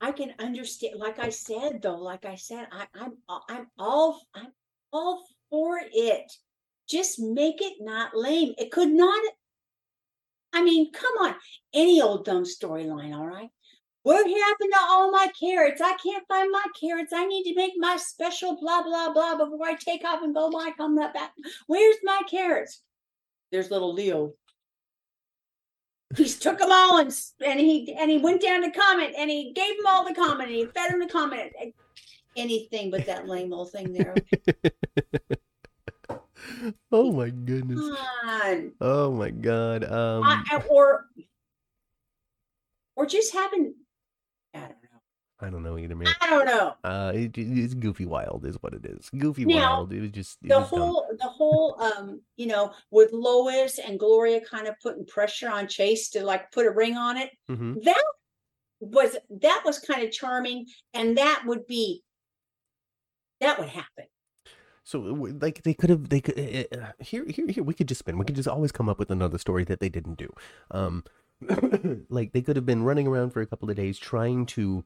I can understand. Like I said, though, like I said, I, I'm a- I'm all I'm all for it. Just make it not lame. It could not. I mean, come on, any old dumb storyline, all right. What happened to all my carrots? I can't find my carrots. I need to make my special blah blah blah before I take off and go on that back. Where's my carrots? There's little Leo. He's took them all and and he and he went down to comment and he gave them all the comment and he fed them the comment. Anything but that lame old thing there. oh my goodness. Oh my god. Um I- or or just having I don't know. I don't know either, man. I don't know. Uh it, it's goofy wild is what it is. Goofy Now, wild. It was just it The was dumb. whole the whole um, you know, with Lois and Gloria kind of putting pressure on Chase to like put a ring on it. Mhm. That was that was kind of charming and that would be that would happen. So like they could have they could uh, uh, here here here we could just spin. We could just always come up with another story that they didn't do. Um like they could have been running around for a couple of days trying to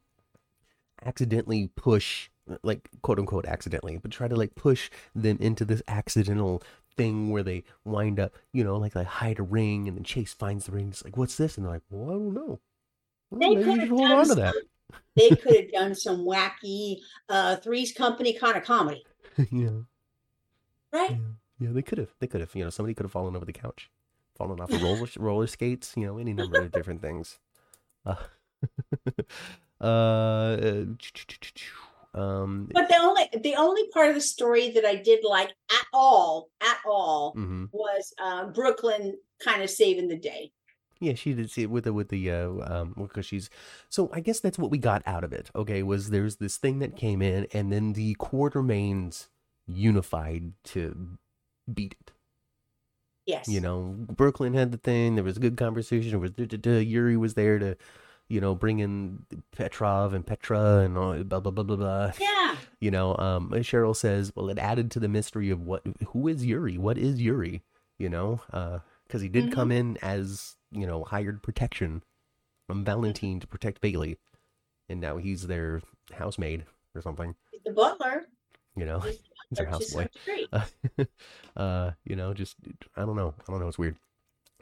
accidentally push like quote unquote accidentally but try to like push them into this accidental thing where they wind up you know like they hide a ring and then chase finds the ring it's like what's this? And they're like well i don't know. Well, They could have hold done on to some- that. They could have done some wacky uh three's company kind of comedy, yeah. Right? yeah. Yeah they could have they could have you know somebody could have fallen over the couch fallen off of roller roller skates you know any number of different things. Uh, uh um But the only the only part of the story that I did like at all, at all, mhm. was uh, Brooklyn kind of saving the day. Yeah, she did see it with the with the uh um because she's so I guess that's what we got out of it. Okay, was there's this thing that came in and then the Quartermaines unified to beat it. Yes. You know, Brooklyn had the thing. There was a good conversation. There was Yuri was there to, you know, bring in Petrov and Petra and all, blah blah blah blah blah. Yeah. You know, um, Cheryl says, well, it added to the mystery of what who is Yuri? What is Yuri? You know, because he did Mhm. come in as you know hired protection from Valentine to protect Bailey, and now he's their housemaid or something. The butler. You know, he's our houseboy. uh, uh, you know, just I don't know, I don't know, it's weird,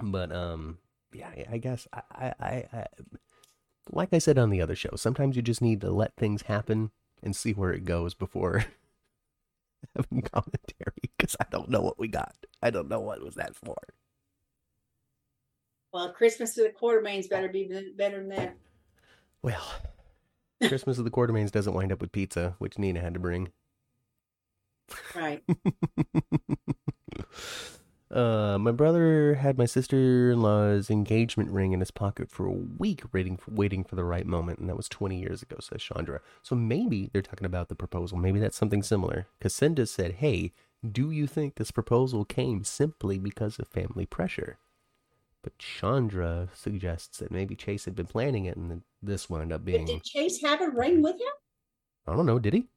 but um, yeah, I- I guess I, I, I, I, like I said on the other show, sometimes you just need to let things happen and see where it goes before having commentary because I don't know what we got. I don't know what was that for. Well, Christmas of the Quartermaines better be better than that. Well, Christmas of the Quartermaines doesn't wind up with pizza, which Nina had to bring. Right. Uh, my brother had my sister-in-law's engagement ring in his pocket for a week, waiting for, waiting for the right moment, and that was 20 years ago, says Chandra. So maybe they're talking about the proposal. Maybe that's something similar. Cassandra said, "Hey, do you think this proposal came simply because of family pressure?" But Chandra suggests that maybe Chase had been planning it, and this wound up But being did Chase have a ring with him? I don't know, did he?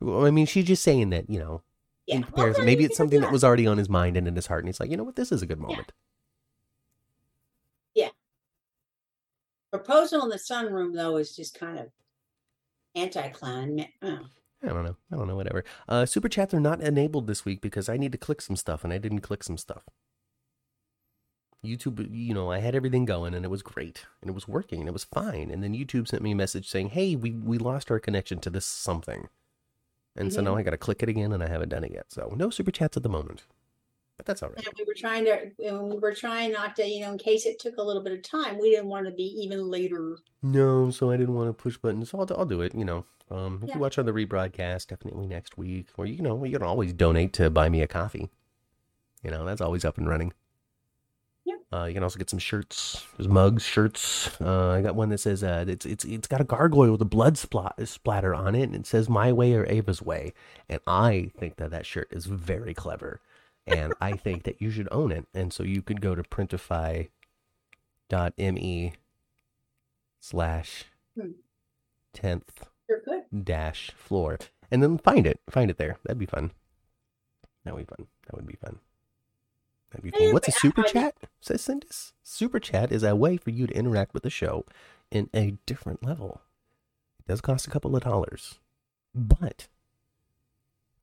Well, I mean, she's just saying that, you know, Yeah. in well, comparison. then Maybe it's something that was already on his mind and in his heart, and he's like, you know what, this is a good moment. Yeah. Proposal in the sunroom though is just kind of anti-climb. Oh. I don't know. I don't know, whatever. Uh, super chats are not enabled this week because I need to click some stuff, and I didn't click some stuff. YouTube, you know, I had everything going and it was great and it was working and it was fine. And then YouTube sent me a message saying, "Hey, we we lost our connection to this something," and so Mhm. now I got to click it again, and I haven't done it yet. So no super chats at the moment, but that's all right. And we were trying to, we were trying not to, you know, in case it took a little bit of time, we didn't want to be even later. No, so I didn't want to push buttons. So I'll, I'll do it. You know, um, if Yeah. you watch on the rebroadcast, definitely next week, or you know, you can always donate to buy me a coffee. You know, that's always up and running. Yeah. Uh, you can also get some shirts. There's mugs, shirts. Uh, I got one that says uh, it's it's it's got a gargoyle with a blood splat splatter on it, and it says "My Way or Ava's Way," and I think that that shirt is very clever, and I think that you should own it. And so you could go to printify.me slash Hmm. tenth dash floor, and then find it. Find it there. That'd be fun. That would be fun. That would be fun. That'd be fun. What's a super chat? Says Cindus. Super chat is a way for you to interact with the show in a different level. It does cost a couple of dollars, but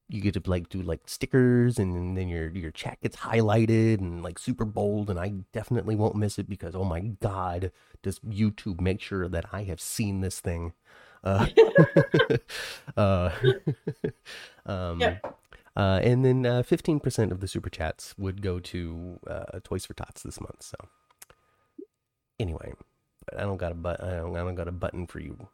you get to like do like stickers, and then your your chat gets highlighted and like super bold. And I definitely won't miss it because oh my god, does YouTube make sure that I have seen this thing? Uh, uh, um, Yeah. Uh, and then uh, 15% of the super chats would go to uh, Toys for Tots this month. So, anyway, but I don't got a but I don't, I don't got a button for you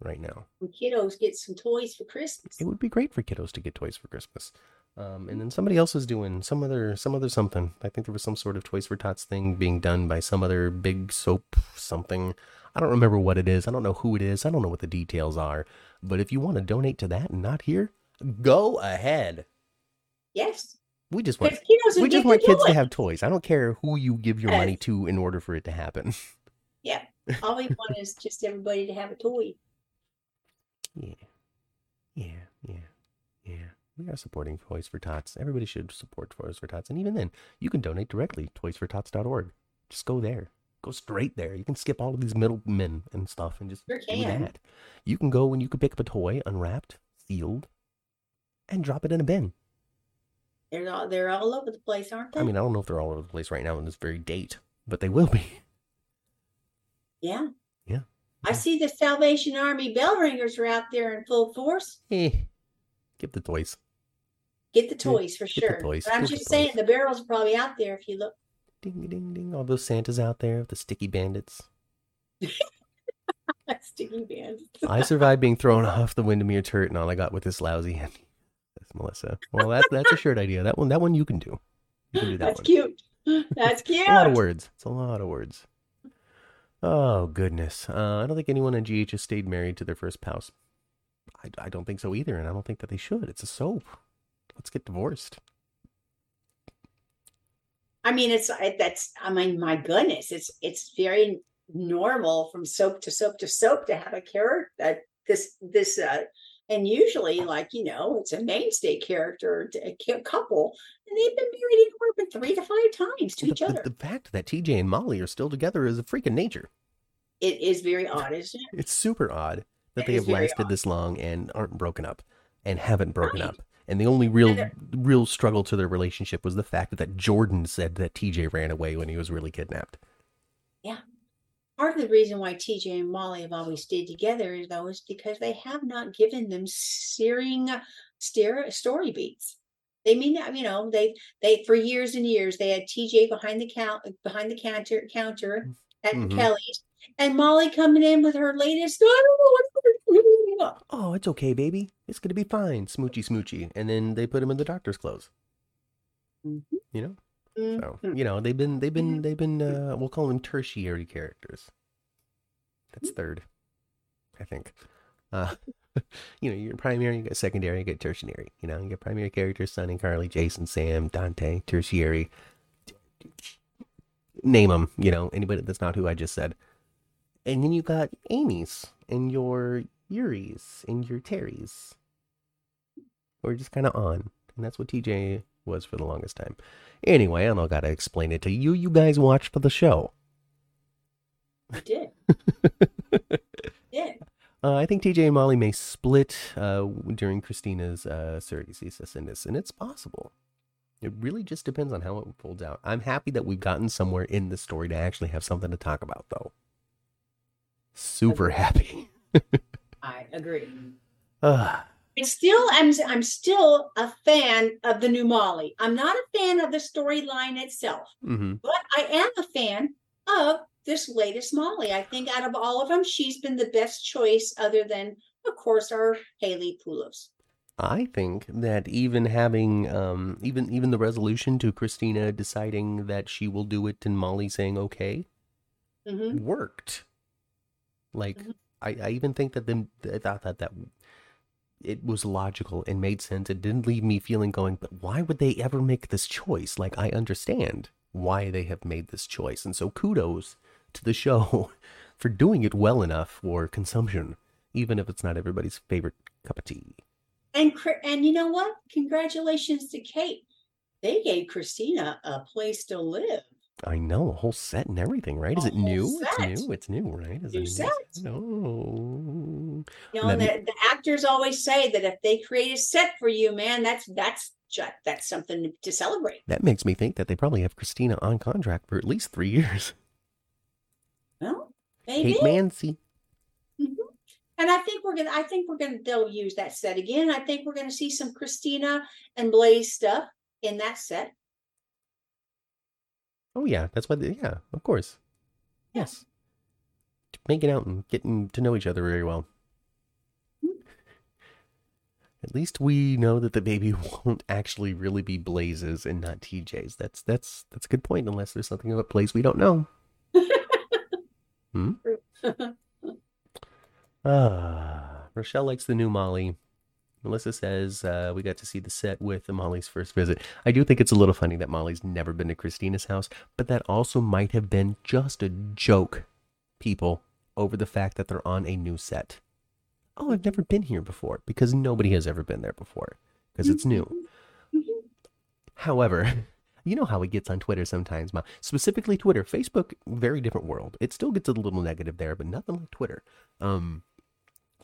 right now. When kiddos get some toys for Christmas. It would be great for kiddos to get toys for Christmas. Um, and then somebody else is doing some other some other something. I think there was some sort of Toys for Tots thing being done by some other big soap something. I don't remember what it is. I don't know who it is. I don't know what the details are. But if you want to donate to that and not here, go ahead. Yes. We just want Because we just want kids to have toys. I don't care who you give your Yes. money to in order for it to happen. Yeah. All we want is just everybody to have a toy. Yeah. Yeah, yeah, yeah. We are supporting Toys for Tots. Everybody should support Toys for Tots. And even then, you can donate directly, toysfortots.org. Just go there. Go straight there. You can skip all of these middlemen and stuff and just Sure do that. You can go and you can pick up a toy, unwrapped, sealed, and drop it in a bin. They're all they're all over the place, aren't they? I mean, I don't know if they're all over the place right now on this very date, but they will be. yeah. Yeah. I see the Salvation Army bell ringers are out there in full force. Eh. Give the toys. Get the toys for the sure. toys, But I'm get the just saying toys. the barrels are probably out there if you look. Ding, ding, ding. All those Santas out there, the sticky bandits. Sticky bands. I survived being thrown off the Wyndemere turret, and all I got with this lousy hand. Melissa. Well, that, that's a shirt idea. That one, that one you can do. You can do that That's one. cute. That's cute. A lot of words. It's a lot of words. Oh goodness. Uh, I don't think anyone in GH has stayed married to their first spouse. I, I don't think so either, and I don't think that they should. It's a soap. Let's get divorced. I mean, it's I- that's. I mean, my goodness, it's it's very normal from soap to soap to soap to have a character that this this uh and usually like you know it's a mainstay character a couple and they've been married anywhere from three to five times to The, each the- other the fact that TJ and Molly are still together is a freak of nature. it is very odd isn't it It's super odd that It they have lasted odd. this long and aren't broken up. and haven't broken Right. up. And the only real real struggle to their relationship was the fact that Jordan said that TJ ran away when he was really kidnapped. Part of the reason why TJ and Molly have always stayed together is though is because they have not given them searing stare, story beats. They mean that you know they they for years and years they had TJ behind the count behind the counter counter at Mhm. Kelly's and Molly coming in with her latest. "I don't know what's Oh, it's okay, baby. It's gonna be fine. Smoochy, smoochy. And then they put him in the doctor's clothes. Mhm. You know. So Mhm. you know they've been they've been they've been uh, we'll call them tertiary characters. That's Mm-hmm. third, I think. Uh, you know, you're primary, you get secondary, you get tertiary. You know, you get primary characters: Sonny, Carly, Jason, Sam, Dante. Tertiary, name them. You know, anybody that's not who I just said. And then you got Amy's and your Yuri's and your Terry's. We're just kind of on, and that's what TJ was for the longest time. Anyway, I don't gotta explain it to you. You guys watched for the show. I did. did. Uh, I think TJ and Molly may split uh, during Christina's uh, surrogacy in this, and it's possible. It really just depends on how it folds out. I'm happy that we've gotten somewhere in the story to actually have something to talk about, though. Super Agreed. happy. I agree. Uh, still, I'm I'm still a fan of the new Molly. I'm not a fan of the storyline itself, hmm but I am a fan of this latest Molly. I think out of all of them, she's been the best choice, other than, of course, our Haley Pullos. I think that even having um, even even the resolution to Christina deciding that she will do it and Molly saying okay hmm worked. Like Mhm. I, I even think that them I thought that that it was logical and made sense. It didn't leave me feeling going, but why would they ever make this choice? Like I understand why they have made this choice, and so kudos to the show for doing it well enough for consumption, even if it's not everybody's favorite cup of tea. And and you know what? Congratulations to Kate. They gave Christina a place to live. I know a whole set and everything, right? Is A it whole new? It's new. It's new, right? Is New it set. No. You know, And then- the, the actors always say that if they create a set for you, man, that's that's that's something to celebrate. That makes me think that they probably have Christina on contract for at least three years. Well, maybe. Kate Mansi. Mhm. And I think we're gonna. I think we're gonna. They'll use that set again. I think we're gonna see some Christina and Blaze stuff in that set. Oh yeah, that's why. They, yeah, of course. Yeah. Yes. Making out and getting to know each other very well. Hmm. At least we know that the baby won't actually really be Blaze's and not TJ's. That's that's that's a good point. Unless there's something about Blaze we don't know. Hmm. Ah, Rochelle likes the new Molly. Melissa says uh, we got to see the set with Molly's first visit. I do think it's a little funny that Molly's never been to Christina's house, but that also might have been just a joke, people, over the fact that they're on a new set. Oh, I've never been here before because nobody has ever been there before because it's new. Mhm. However, you know how it gets on Twitter sometimes, Ma. Specifically Twitter. Facebook, very different world. It still gets a little negative there, but nothing like Twitter. Um,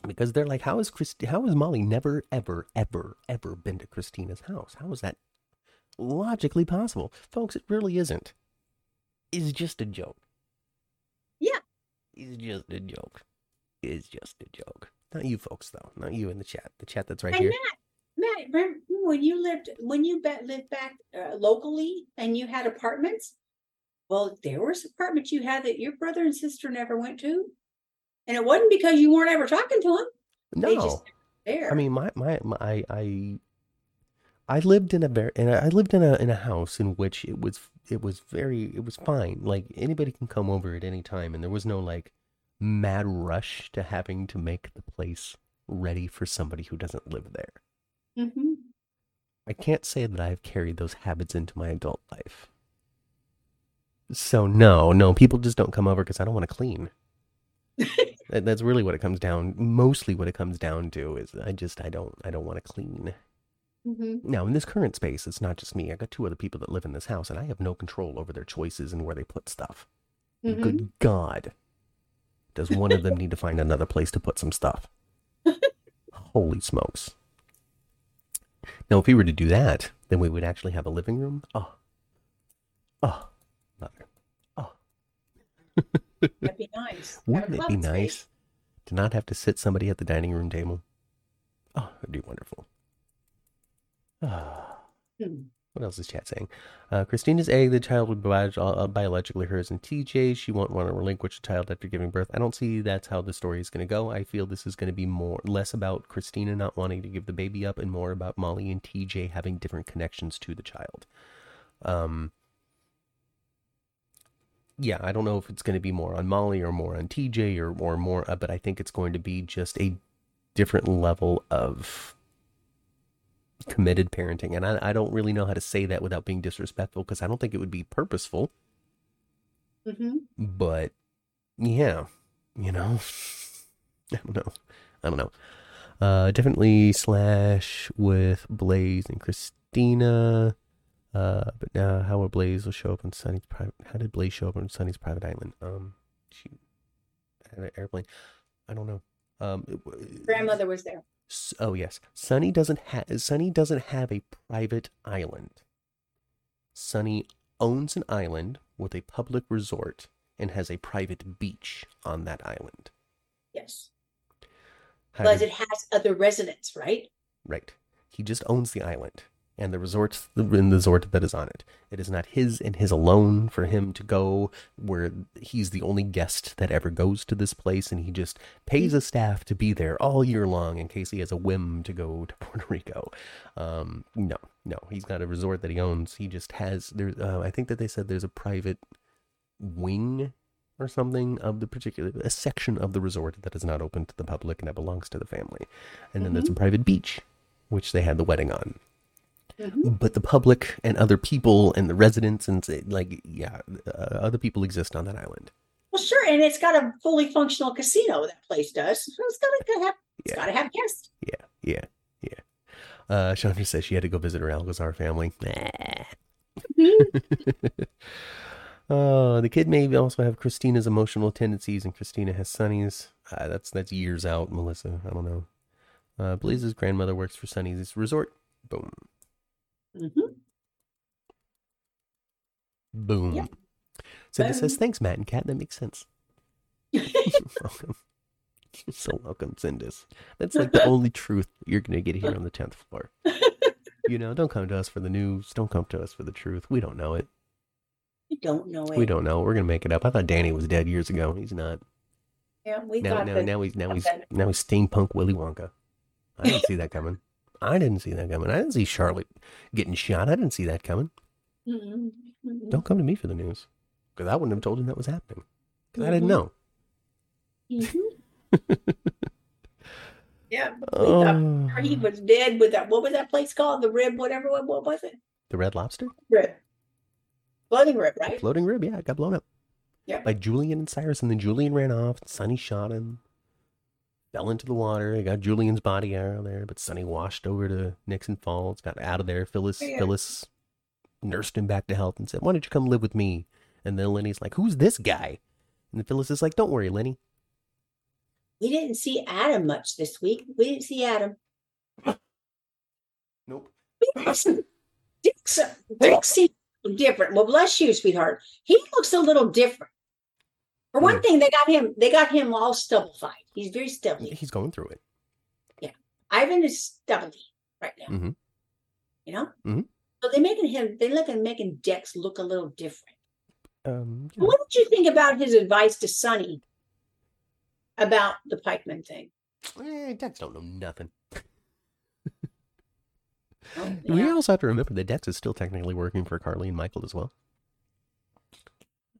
because they're like, how is Christ- how has Molly never, ever, ever, ever been to Christina's house? How is that logically possible, folks? It really isn't. It's just a joke. Yeah. It's just a joke. It's just a joke. Not you folks, though. Not you in the chat. The chat that's right And here. Matt, remember when you lived when you lived back uh, locally and you had apartments? Well, there was apartments you had that your brother and sister never went to, and it wasn't because you weren't ever talking to them. They No. just there. I mean, my, my, my I, I, I lived in a very, and I lived in a in a house in which it was it was very it was fine. Like anybody can come over at any time, and there was no like mad rush to having to make the place ready for somebody who doesn't live there. Mhm. I can't say that I've carried those habits into my adult life. So no, no, people just don't come over because I don't want to clean. That- That's really what it comes down. Mostly, what it comes down to is I just I don't I don't want to clean. Mhm. Now, in this current space, it's not just me. I got two other people that live in this house, and I have no control over their choices and where they put stuff. Mhm. Good God. Does one of them need to find another place to put some stuff? Holy smokes. Now, if we were to do that, then we would actually have a living room. Oh, oh, mother. Oh, That'd be nice. Wouldn't it be space. nice to not have to sit somebody at the dining room table? Oh, it'd be wonderful. Ah. Hmm. What else is chat saying? Uh, Christina's egg, the child would be uh, biologically hers and TJ. She won't want to relinquish the child after giving birth. I don't see that's how the story is going to go. I feel this is going to be more less about Christina not wanting to give the baby up and more about Molly and TJ having different connections to the child. Um, yeah, I don't know if it's going to be more on Molly or more on TJ or or more, uh, but I think it's going to be just a different level of committed parenting. And I, I don't really know how to say that without being disrespectful because I don't think it would be purposeful. Mm-hmm. But yeah, you know, I don't know. I don't know. Uh, definitely slash with Blaze and Christina. Uh, but now how will Blaze will show up on Sonny's private? How did Blaze show up on Sonny's private island? Um, she had an airplane. I don't know. Um, it Grandmother was there. Oh yes, Sonny doesn't have Sonny doesn't have a private island. Sonny owns an island with a public resort and has a private beach on that island. Yes. How But did- it has other residents, right? right. He just owns the island and the resorts in the resort that is on it. It is not his and his alone for him to go where he's the only guest that ever goes to this place and he just pays a staff to be there all year long in case he has a whim to go to Puerto Rico. Um, no, no, he's got a resort that he owns. He just has there. Uh, I think that they said there's a private wing or something of the particular a section of the resort that is not open to the public and that belongs to the family. And then there's a private beach, which they had the wedding on Mhm. but the public and other people and the residents and say, like yeah uh, other people exist on that island Well, sure, and it's got a fully functional casino. That place does. So it's got to have. It's Yeah. got to have guests. yeah yeah yeah uh chandra says she had to go visit her algazar family uh the kid may also have christina's emotional tendencies and christina has sonny's uh, that's that's years out melissa i don't know uh blaze's grandmother works for sonny's resort boom Mhm. boom Yep. so this says thanks matt and kat that makes sense You're welcome. You're so welcome, Sindus. That's like the only truth you're going to get here on the 10th floor. You know, don't come to us for the news. Don't come to us for the truth. We don't know it. We don't know it. We don't know. We're going to make it up. I thought Danny was dead years ago. He's not. Yeah, we Now, thought now, that. now he's now he's now he's steampunk Willy Wonka. I didn't see that coming. I didn't see that coming. I didn't see Charlotte getting shot. I didn't see that coming. Mhm. Mhm. Don't come to me for the news because I wouldn't have told you that was happening because I didn't Mhm. know. Mhm. yeah, Oh, he was dead with that. What was that place called? The rib, whatever. What, what was it? the Red Lobster, Rib. Floating rib, right? floating rib. Yeah, it got blown up. Yep. by Julian and Cyrus, and then Julian ran off. Sonny shot him, fell into the water. They got Julian's body out there, but Sonny washed over to Nixon Falls, got out of there. Phyllis, Yeah. Phyllis nursed him back to health and said, "Why don't you come live with me?" And then Lenny's like, "Who's this guy?" And Phyllis is like, "Don't worry, Lenny. We didn't see Adam much this week. We didn't see Adam. Nope. Dick's, Dick seems different. Well, bless you, sweetheart. He looks a little different. For one Mm. thing, they got him. They got him all stubblified. He's very stubbly. He's going through it. Yeah, Evan is stubbly right now. Mhm. You know. Mm-hmm. So they're making him. They're looking making Dex look a little different. Um, know, What did you think about his advice to Sonny about the pikeman thing? eh, Dex don't know nothing. Oh, We also have to remember that Dex is still technically working for Carly and Michael as well. I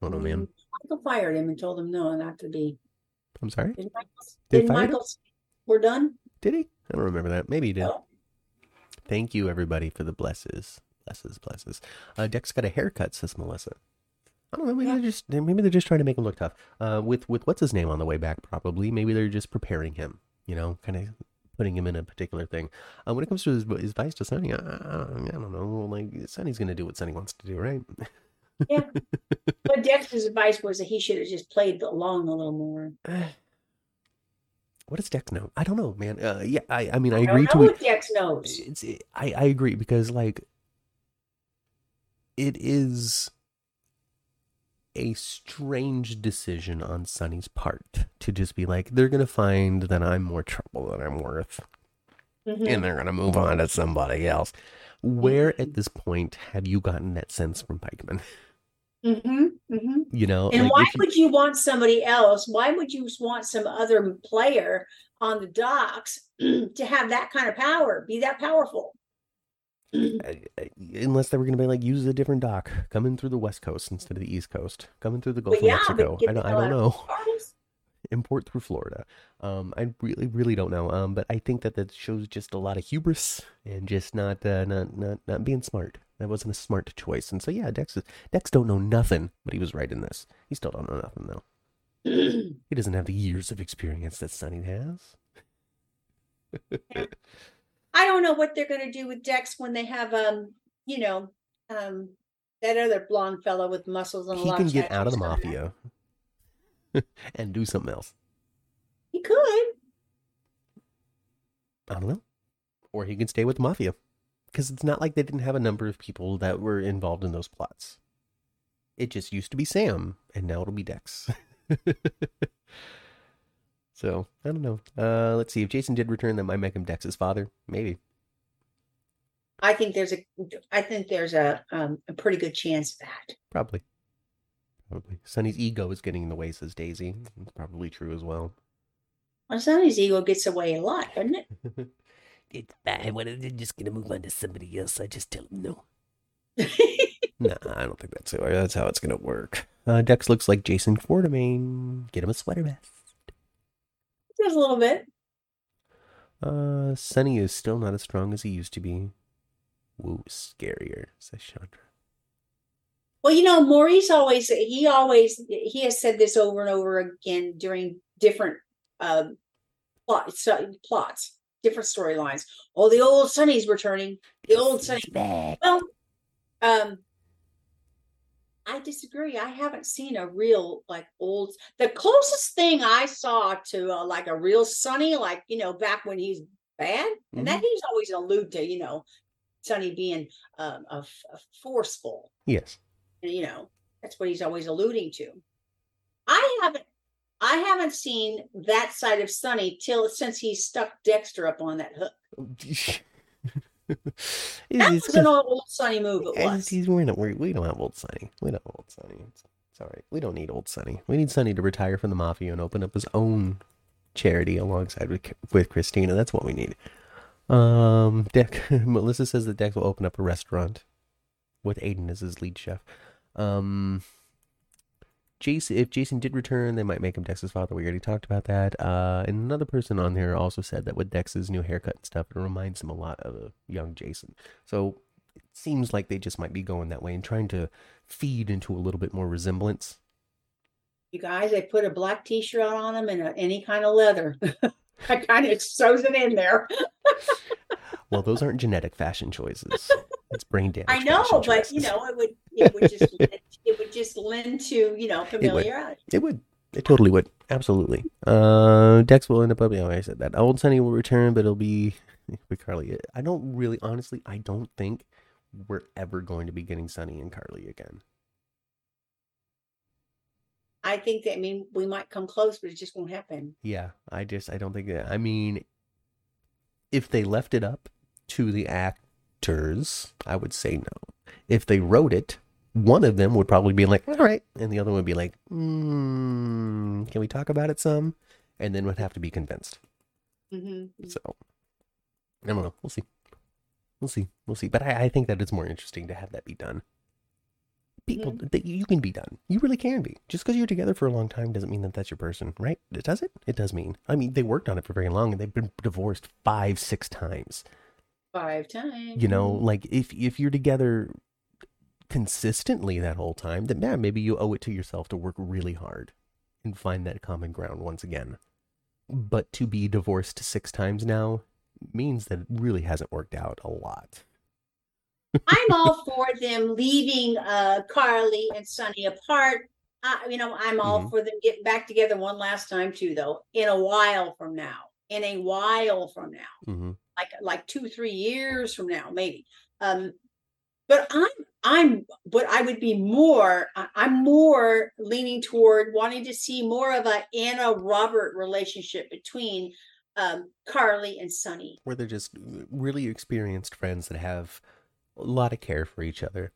don't know, man. Michael fired him and told him no, not to be. I'm sorry. Did Michael? Did him? Michael? We're done. Did he? I don't remember that. Maybe he did. No. Thank you, everybody, for the blesses, blesses, blesses. Uh, Dex got a haircut, says Melissa. I don't know. Maybe Yeah. they're just maybe they're just trying to make him look tough. Uh, with with what's his name on the way back, probably. Maybe they're just preparing him. You know, kind of putting him in a particular thing. Uh, when it comes to his, his advice to Sonny, I, I, I don't know. Like Sonny's gonna do what Sonny wants to do, right? Yeah. But Dexter's advice was that he should have just played along a little more. What does Dex know? I don't know, man. Uh, yeah, I, I mean, I, I agree to it. Dex knows. It's, I, I agree because like it is a strange decision on Sonny's part to just be like, they're gonna find that I'm more trouble than I'm worth, Mhm. and they're gonna move on to somebody else. Where at this point have you gotten that sense from Pikeman? Mm-hmm. Mm-hmm. You know, And like, why you- would you want somebody else? Why would you want some other player on the docks to have that kind of power, be that powerful? Unless they were going to be like use a different dock coming through the west coast instead of the east coast coming through the gulf yeah, of mexico i don't, I don't know import through florida um i really really don't know um but i think that that shows just a lot of hubris and just not uh, not not not being smart that wasn't a smart choice and so yeah dex is, dex don't know nothing but he was right in this he still don't know nothing though he doesn't have the years of experience that Sonny has I don't know what they're going to do with Dex when they have, um, you know, um, that other blonde fellow with muscles and a he lot can get out of the tattoos coming out. mafia and do something else He could. I don't know. Or he can stay with the mafia. Because it's not like they didn't have a number of people that were involved in those plots. It just used to be Sam, and now it'll be Dex. so, I don't know. Uh, let's see. If Jason did return, that might make him Dex's father. Maybe. I think there's a, I think there's a, um, a pretty good chance of that. Probably. Probably. Sonny's ego is getting in the way, says Daisy. It's probably true as well. Well, Sonny's ego gets away a lot, doesn't it? it's bad. What, they're just going to move on to somebody else. I just tell them no. No, I don't think that's how, that's how it's gonna work. Uh, Dex looks like Jason Quartermaine. Get him a sweater vest. Just a little bit. Uh, Sonny is still not as strong as he used to be. Woo, scarier, says Chandra. Well, you know, Maurice always he always he has said this over and over again during different um plots, plots, different storylines. Oh, the old Sonny's returning. The old Sonny. back. Well, um, I disagree. I haven't seen a real like old. The closest thing I saw to uh, like a real Sonny, like you know, back when he's bad, and that he's always allude to, you know, Sonny being um, a, a forceful. Yes. And, you know, that's what he's always alluding to. I haven't. I haven't seen that side of Sonny till since he stuck Dexter up on that hook. That was an 'cause- old Sonny move. It was. he's- we're not, we're, we don't have old Sonny. We don't have old Sonny. It's, it's all right. We don't need old Sonny. We need Sonny to retire from the mafia and open up his own charity alongside with with Christina. That's what we need. Um, Deck Melissa says that Dex will open up a restaurant with Aiden as his lead chef. Um, Jason, if Jason did return, they might make him Dex's father. We already talked about that. Uh, and another person on there also said that with Dex's new haircut and stuff, it reminds him a lot of young Jason. So it seems like they just might be going that way and trying to feed into a little bit more resemblance. You guys, they put a black T-shirt on him and a, any kind of leather. I kind of sews it in there. Well, those aren't genetic fashion choices. It's brain damage. I know, but you know, it would it would just it would just lend to you know would. familiarity. It would. It totally would. Absolutely. Uh, Dex will end up. Oh, I said that. Old Sonny will return, but it'll be with Carly. I don't really, honestly, I don't think we're ever going to be getting Sonny and Carly again. I think that I mean we might come close, but it just won't happen. Yeah, I just, I don't think that. I mean, if they left it up to the actors, I would say no. If they wrote it, one of them would probably be like, all right. And the other one would be like, mm, can we talk about it some? And then would have to be convinced. Mm-hmm. So I don't know. We'll see. We'll see. We'll see. But I, I think that it's more interesting to have that be done. People, mm-hmm. that you can be done. You really can be. Just because you're together for a long time doesn't mean that that's your person, right? It does it. It does mean. I mean, they worked on it for very long, and they've been divorced five, six times. Five times. You know, mm-hmm. like if if you're together consistently that whole time, then yeah, maybe you owe it to yourself to work really hard and find that common ground once again. But to be divorced six times now means that it really hasn't worked out a lot. I'm all for them leaving uh Carly and Sonny apart I, you know, I'm all Mhm. for them getting back together one last time too, though. In a while from now, in a while from now, hmm like like two, three years from now, maybe. Um, but I'm I'm but I would be more. I'm more leaning toward wanting to see more of a Anna Robert relationship between um, Carly and Sonny. Where they're just really experienced friends that have a lot of care for each other.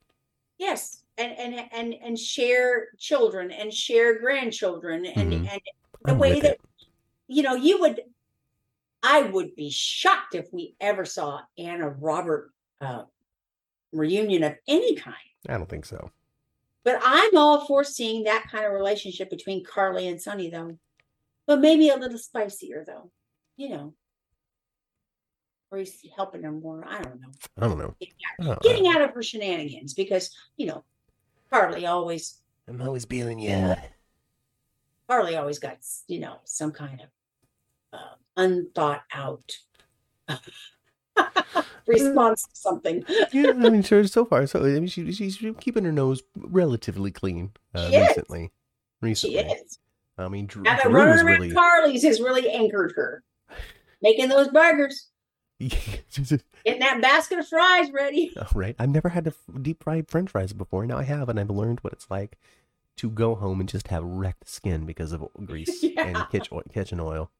Yes, and and and and share children and share grandchildren and Mhm. and the I'm way that it. you know you would i would be shocked if we ever saw anna robert uh, reunion of any kind I don't think so. but i'm all for seeing that kind of relationship between carly and sonny though but maybe a little spicier though you know or he's helping her more i don't know I don't know. getting out, getting out of her shenanigans because you know carly always I'm always feeling yeah. Harley always got, you know, some kind of uh, unthought out response to something. yeah, I mean, sure. So far, so I mean, she, she's keeping her nose relatively clean uh, She is. recently. She Recently, is. I mean, Drew, Now that Drew running was around really. Carly's has really anchored her. Making those burgers, getting that basket of fries ready. Oh, right. I've never had to deep fried French fries before. Now I have, and I've learned what it's like to go home and just have wrecked skin because of grease Yeah. and kitchen oil, oil.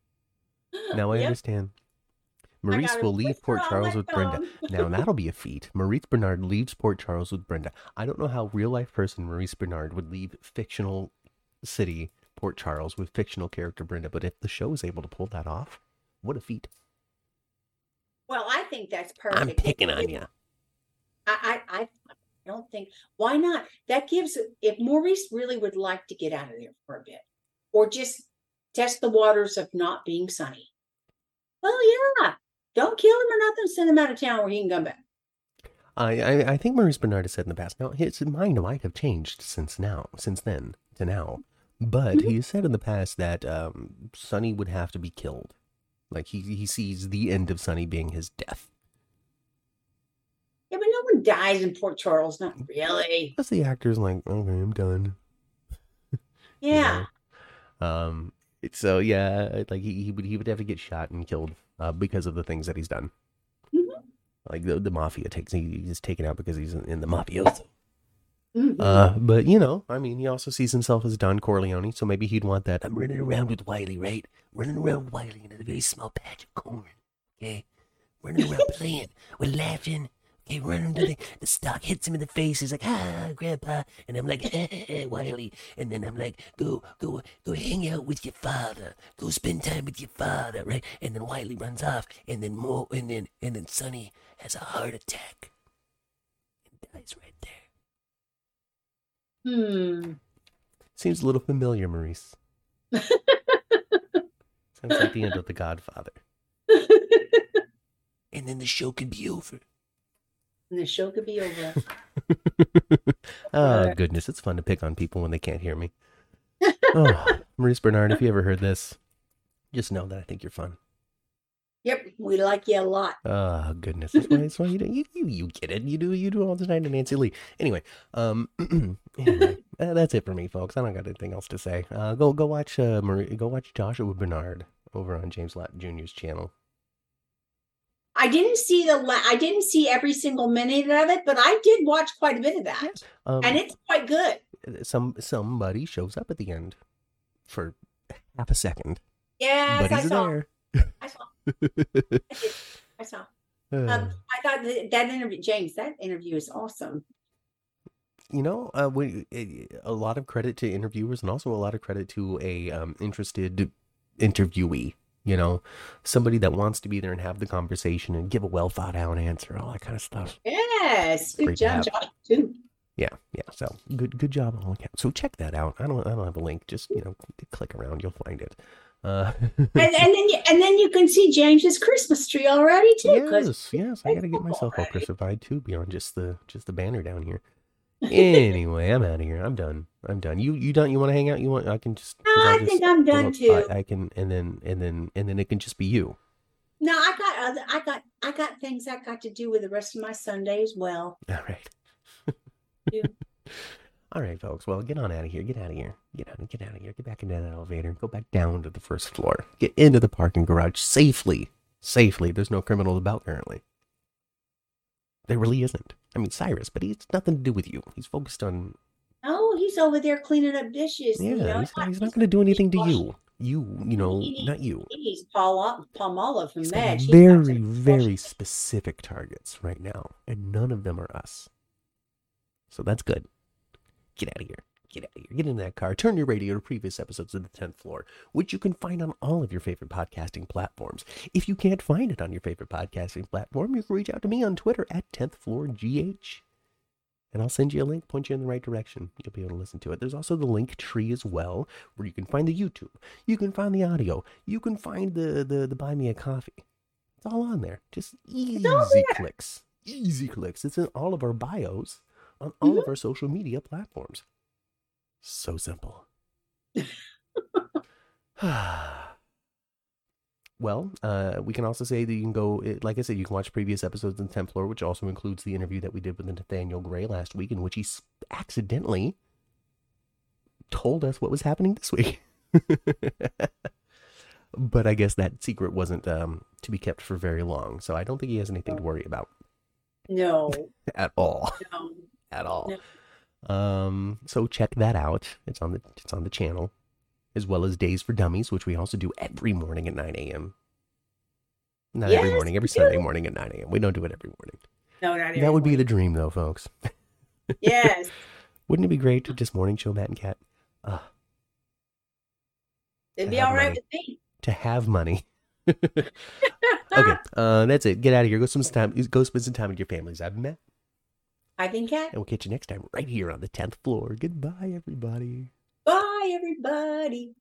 Now I Yep, understand. Maurice will leave Port Charles with Brenda. Now that'll be a feat. Maurice Benard leaves Port Charles with Brenda. I don't know how real life person Maurice Benard would leave fictional city Port Charles with fictional character Brenda, but if the show is able to pull that off, what a feat. Think that's perfect. I'm picking on you. I, I, I don't think why not. That gives if Maurice really would like to get out of there for a bit, or just test the waters of not being Sonny. Well, yeah, don't kill him or nothing. Send him out of town where he can come back. I, I I think Maurice Benard has said in the past. Now his mind might have changed since now, since then to now. But Mhm. he has said in the past that um, Sonny would have to be killed. Like he he sees the end of Sonny being his death. Yeah, but no one dies in Port Charles. Not really. Plus the actor's like, okay, I'm done. you Yeah. know? Um. it's- So yeah, like he, he would he would have to get shot and killed uh, because of the things that he's done. Mhm. Like the the mafia takes he, he's taken out because he's in, in the mafioso. Mhm. Uh, but you know, I mean, he also sees himself as Don Corleone, so maybe he'd want that. I'm running around with Wiley, right? Running around with Wiley in a very small patch of corn. Okay, running around playing, we're laughing. Okay, running to the, the stock hits him in the face. He's like, ah, Grandpa, and I'm like, eh, Wiley, and then I'm like, go, go, go, hang out with your father. Go spend time with your father, right? And then Wiley runs off, and then more, and then and then Sonny has a heart attack and dies right there. Hmm. Seems a little familiar, Maurice. Sounds like the end of The Godfather. And then the show could be over. and the show could be over. oh, goodness. It's fun to pick on people when they can't hear me. Oh, Maurice Benard, if you ever heard this, just know that I think you're fun. Yep, we like you a lot. Oh, goodness. That's why, that's why you, do, you, you, you get it. You do you do all the time to Nancy Lee. Anyway, um, anyway, uh, that's it for me, folks. I don't got anything else to say. Uh, go go watch uh, Marie, go watch Joshua Benard over on James Lott Jr.'s channel. I didn't see the la- I didn't see every single minute of it, but I did watch quite a bit of that, Um, and it's quite good. some somebody shows up at the end for half a second, Yes, but I he's there. I saw. I. I saw. Uh, Um, I thought that, that interview, James, that interview is awesome. you know, uh, we, eh, a lot of credit to interviewers and also a lot of credit to a um, interested interviewee. You know, somebody that wants to be there and have the conversation and give a well thought out answer, all that kind of stuff. Yes, good to job, Too. Yeah, yeah. So good, good job on all accounts. So check that out. I don't, I don't have a link. Just you know, click around, you'll find it. Uh, And, and then you, and then you can see James's Christmas tree already too. yes, yes. I gotta get myself all. Christified too, beyond just the just the banner down here. Anyway, I'm out of here. I'm done. I'm done. You you done? You want to hang out? You want? I can just. No, I'll I just think I'm done up- too. I, I can, and then and then and then it can just be you. No, I got other, I got I got things I got to do with the rest of my Sunday as well. All right. All right, folks. Well, get on out of here. Get out of here. Get out. Get out of here. Get back into that elevator. Go back down to the first floor. Get into the parking garage safely. Safely. There's no criminals about currently. There really isn't. I mean, Cyrus, but he's nothing to do with you. He's focused on. Oh, he's over there cleaning up dishes. Yeah, you know, he's not, he's not going to do anything to you. You, you know, He- not you. He's needs Paul from He's Madge. Very, very specific targets right now, and none of them are us. So that's good. Get out of here. Get out of here. Get in that car. Turn your radio to previous episodes of the 10th floor, which you can find on all of your favorite podcasting platforms. If you can't find it on your favorite podcasting platform, you can reach out to me on Twitter at 10th floor GH. And I'll send you a link, point you in the right direction. You'll be able to listen to it. There's also the link tree as well, where you can find the YouTube. You can find the audio. You can find the the, the buy me a coffee. It's all on there. Just easy clicks. Easy clicks. It's in all of our bios on all Mm-hmm. of our social media platforms. So simple. well, uh, we can also say that you can go, like I said, you can watch previous episodes in the 10th floor, which also includes the interview that we did with Nathaniel Gray last week, in which he accidentally told us what was happening this week. but I guess that secret wasn't um, to be kept for very long, so I don't think he has anything to worry about No, at all. no. At all. Um, so check that out. It's on the it's on the channel, as well as Days for Dummies, which we also do every morning at nine a.m. Not every morning, every Sunday do. morning at nine a.m. We don't do it every morning. No, not that would be the dream, though, folks. Yes. Wouldn't it be great to just morning show Matt and Cat? Uh, It'd be all right money. with me. to have money. okay, uh, that's it. Get out of here. Go spend some time. Go spend some time with your families. I've met, I've been cat. and we'll catch you next time right here on the tenth floor. Goodbye, everybody. Bye, everybody.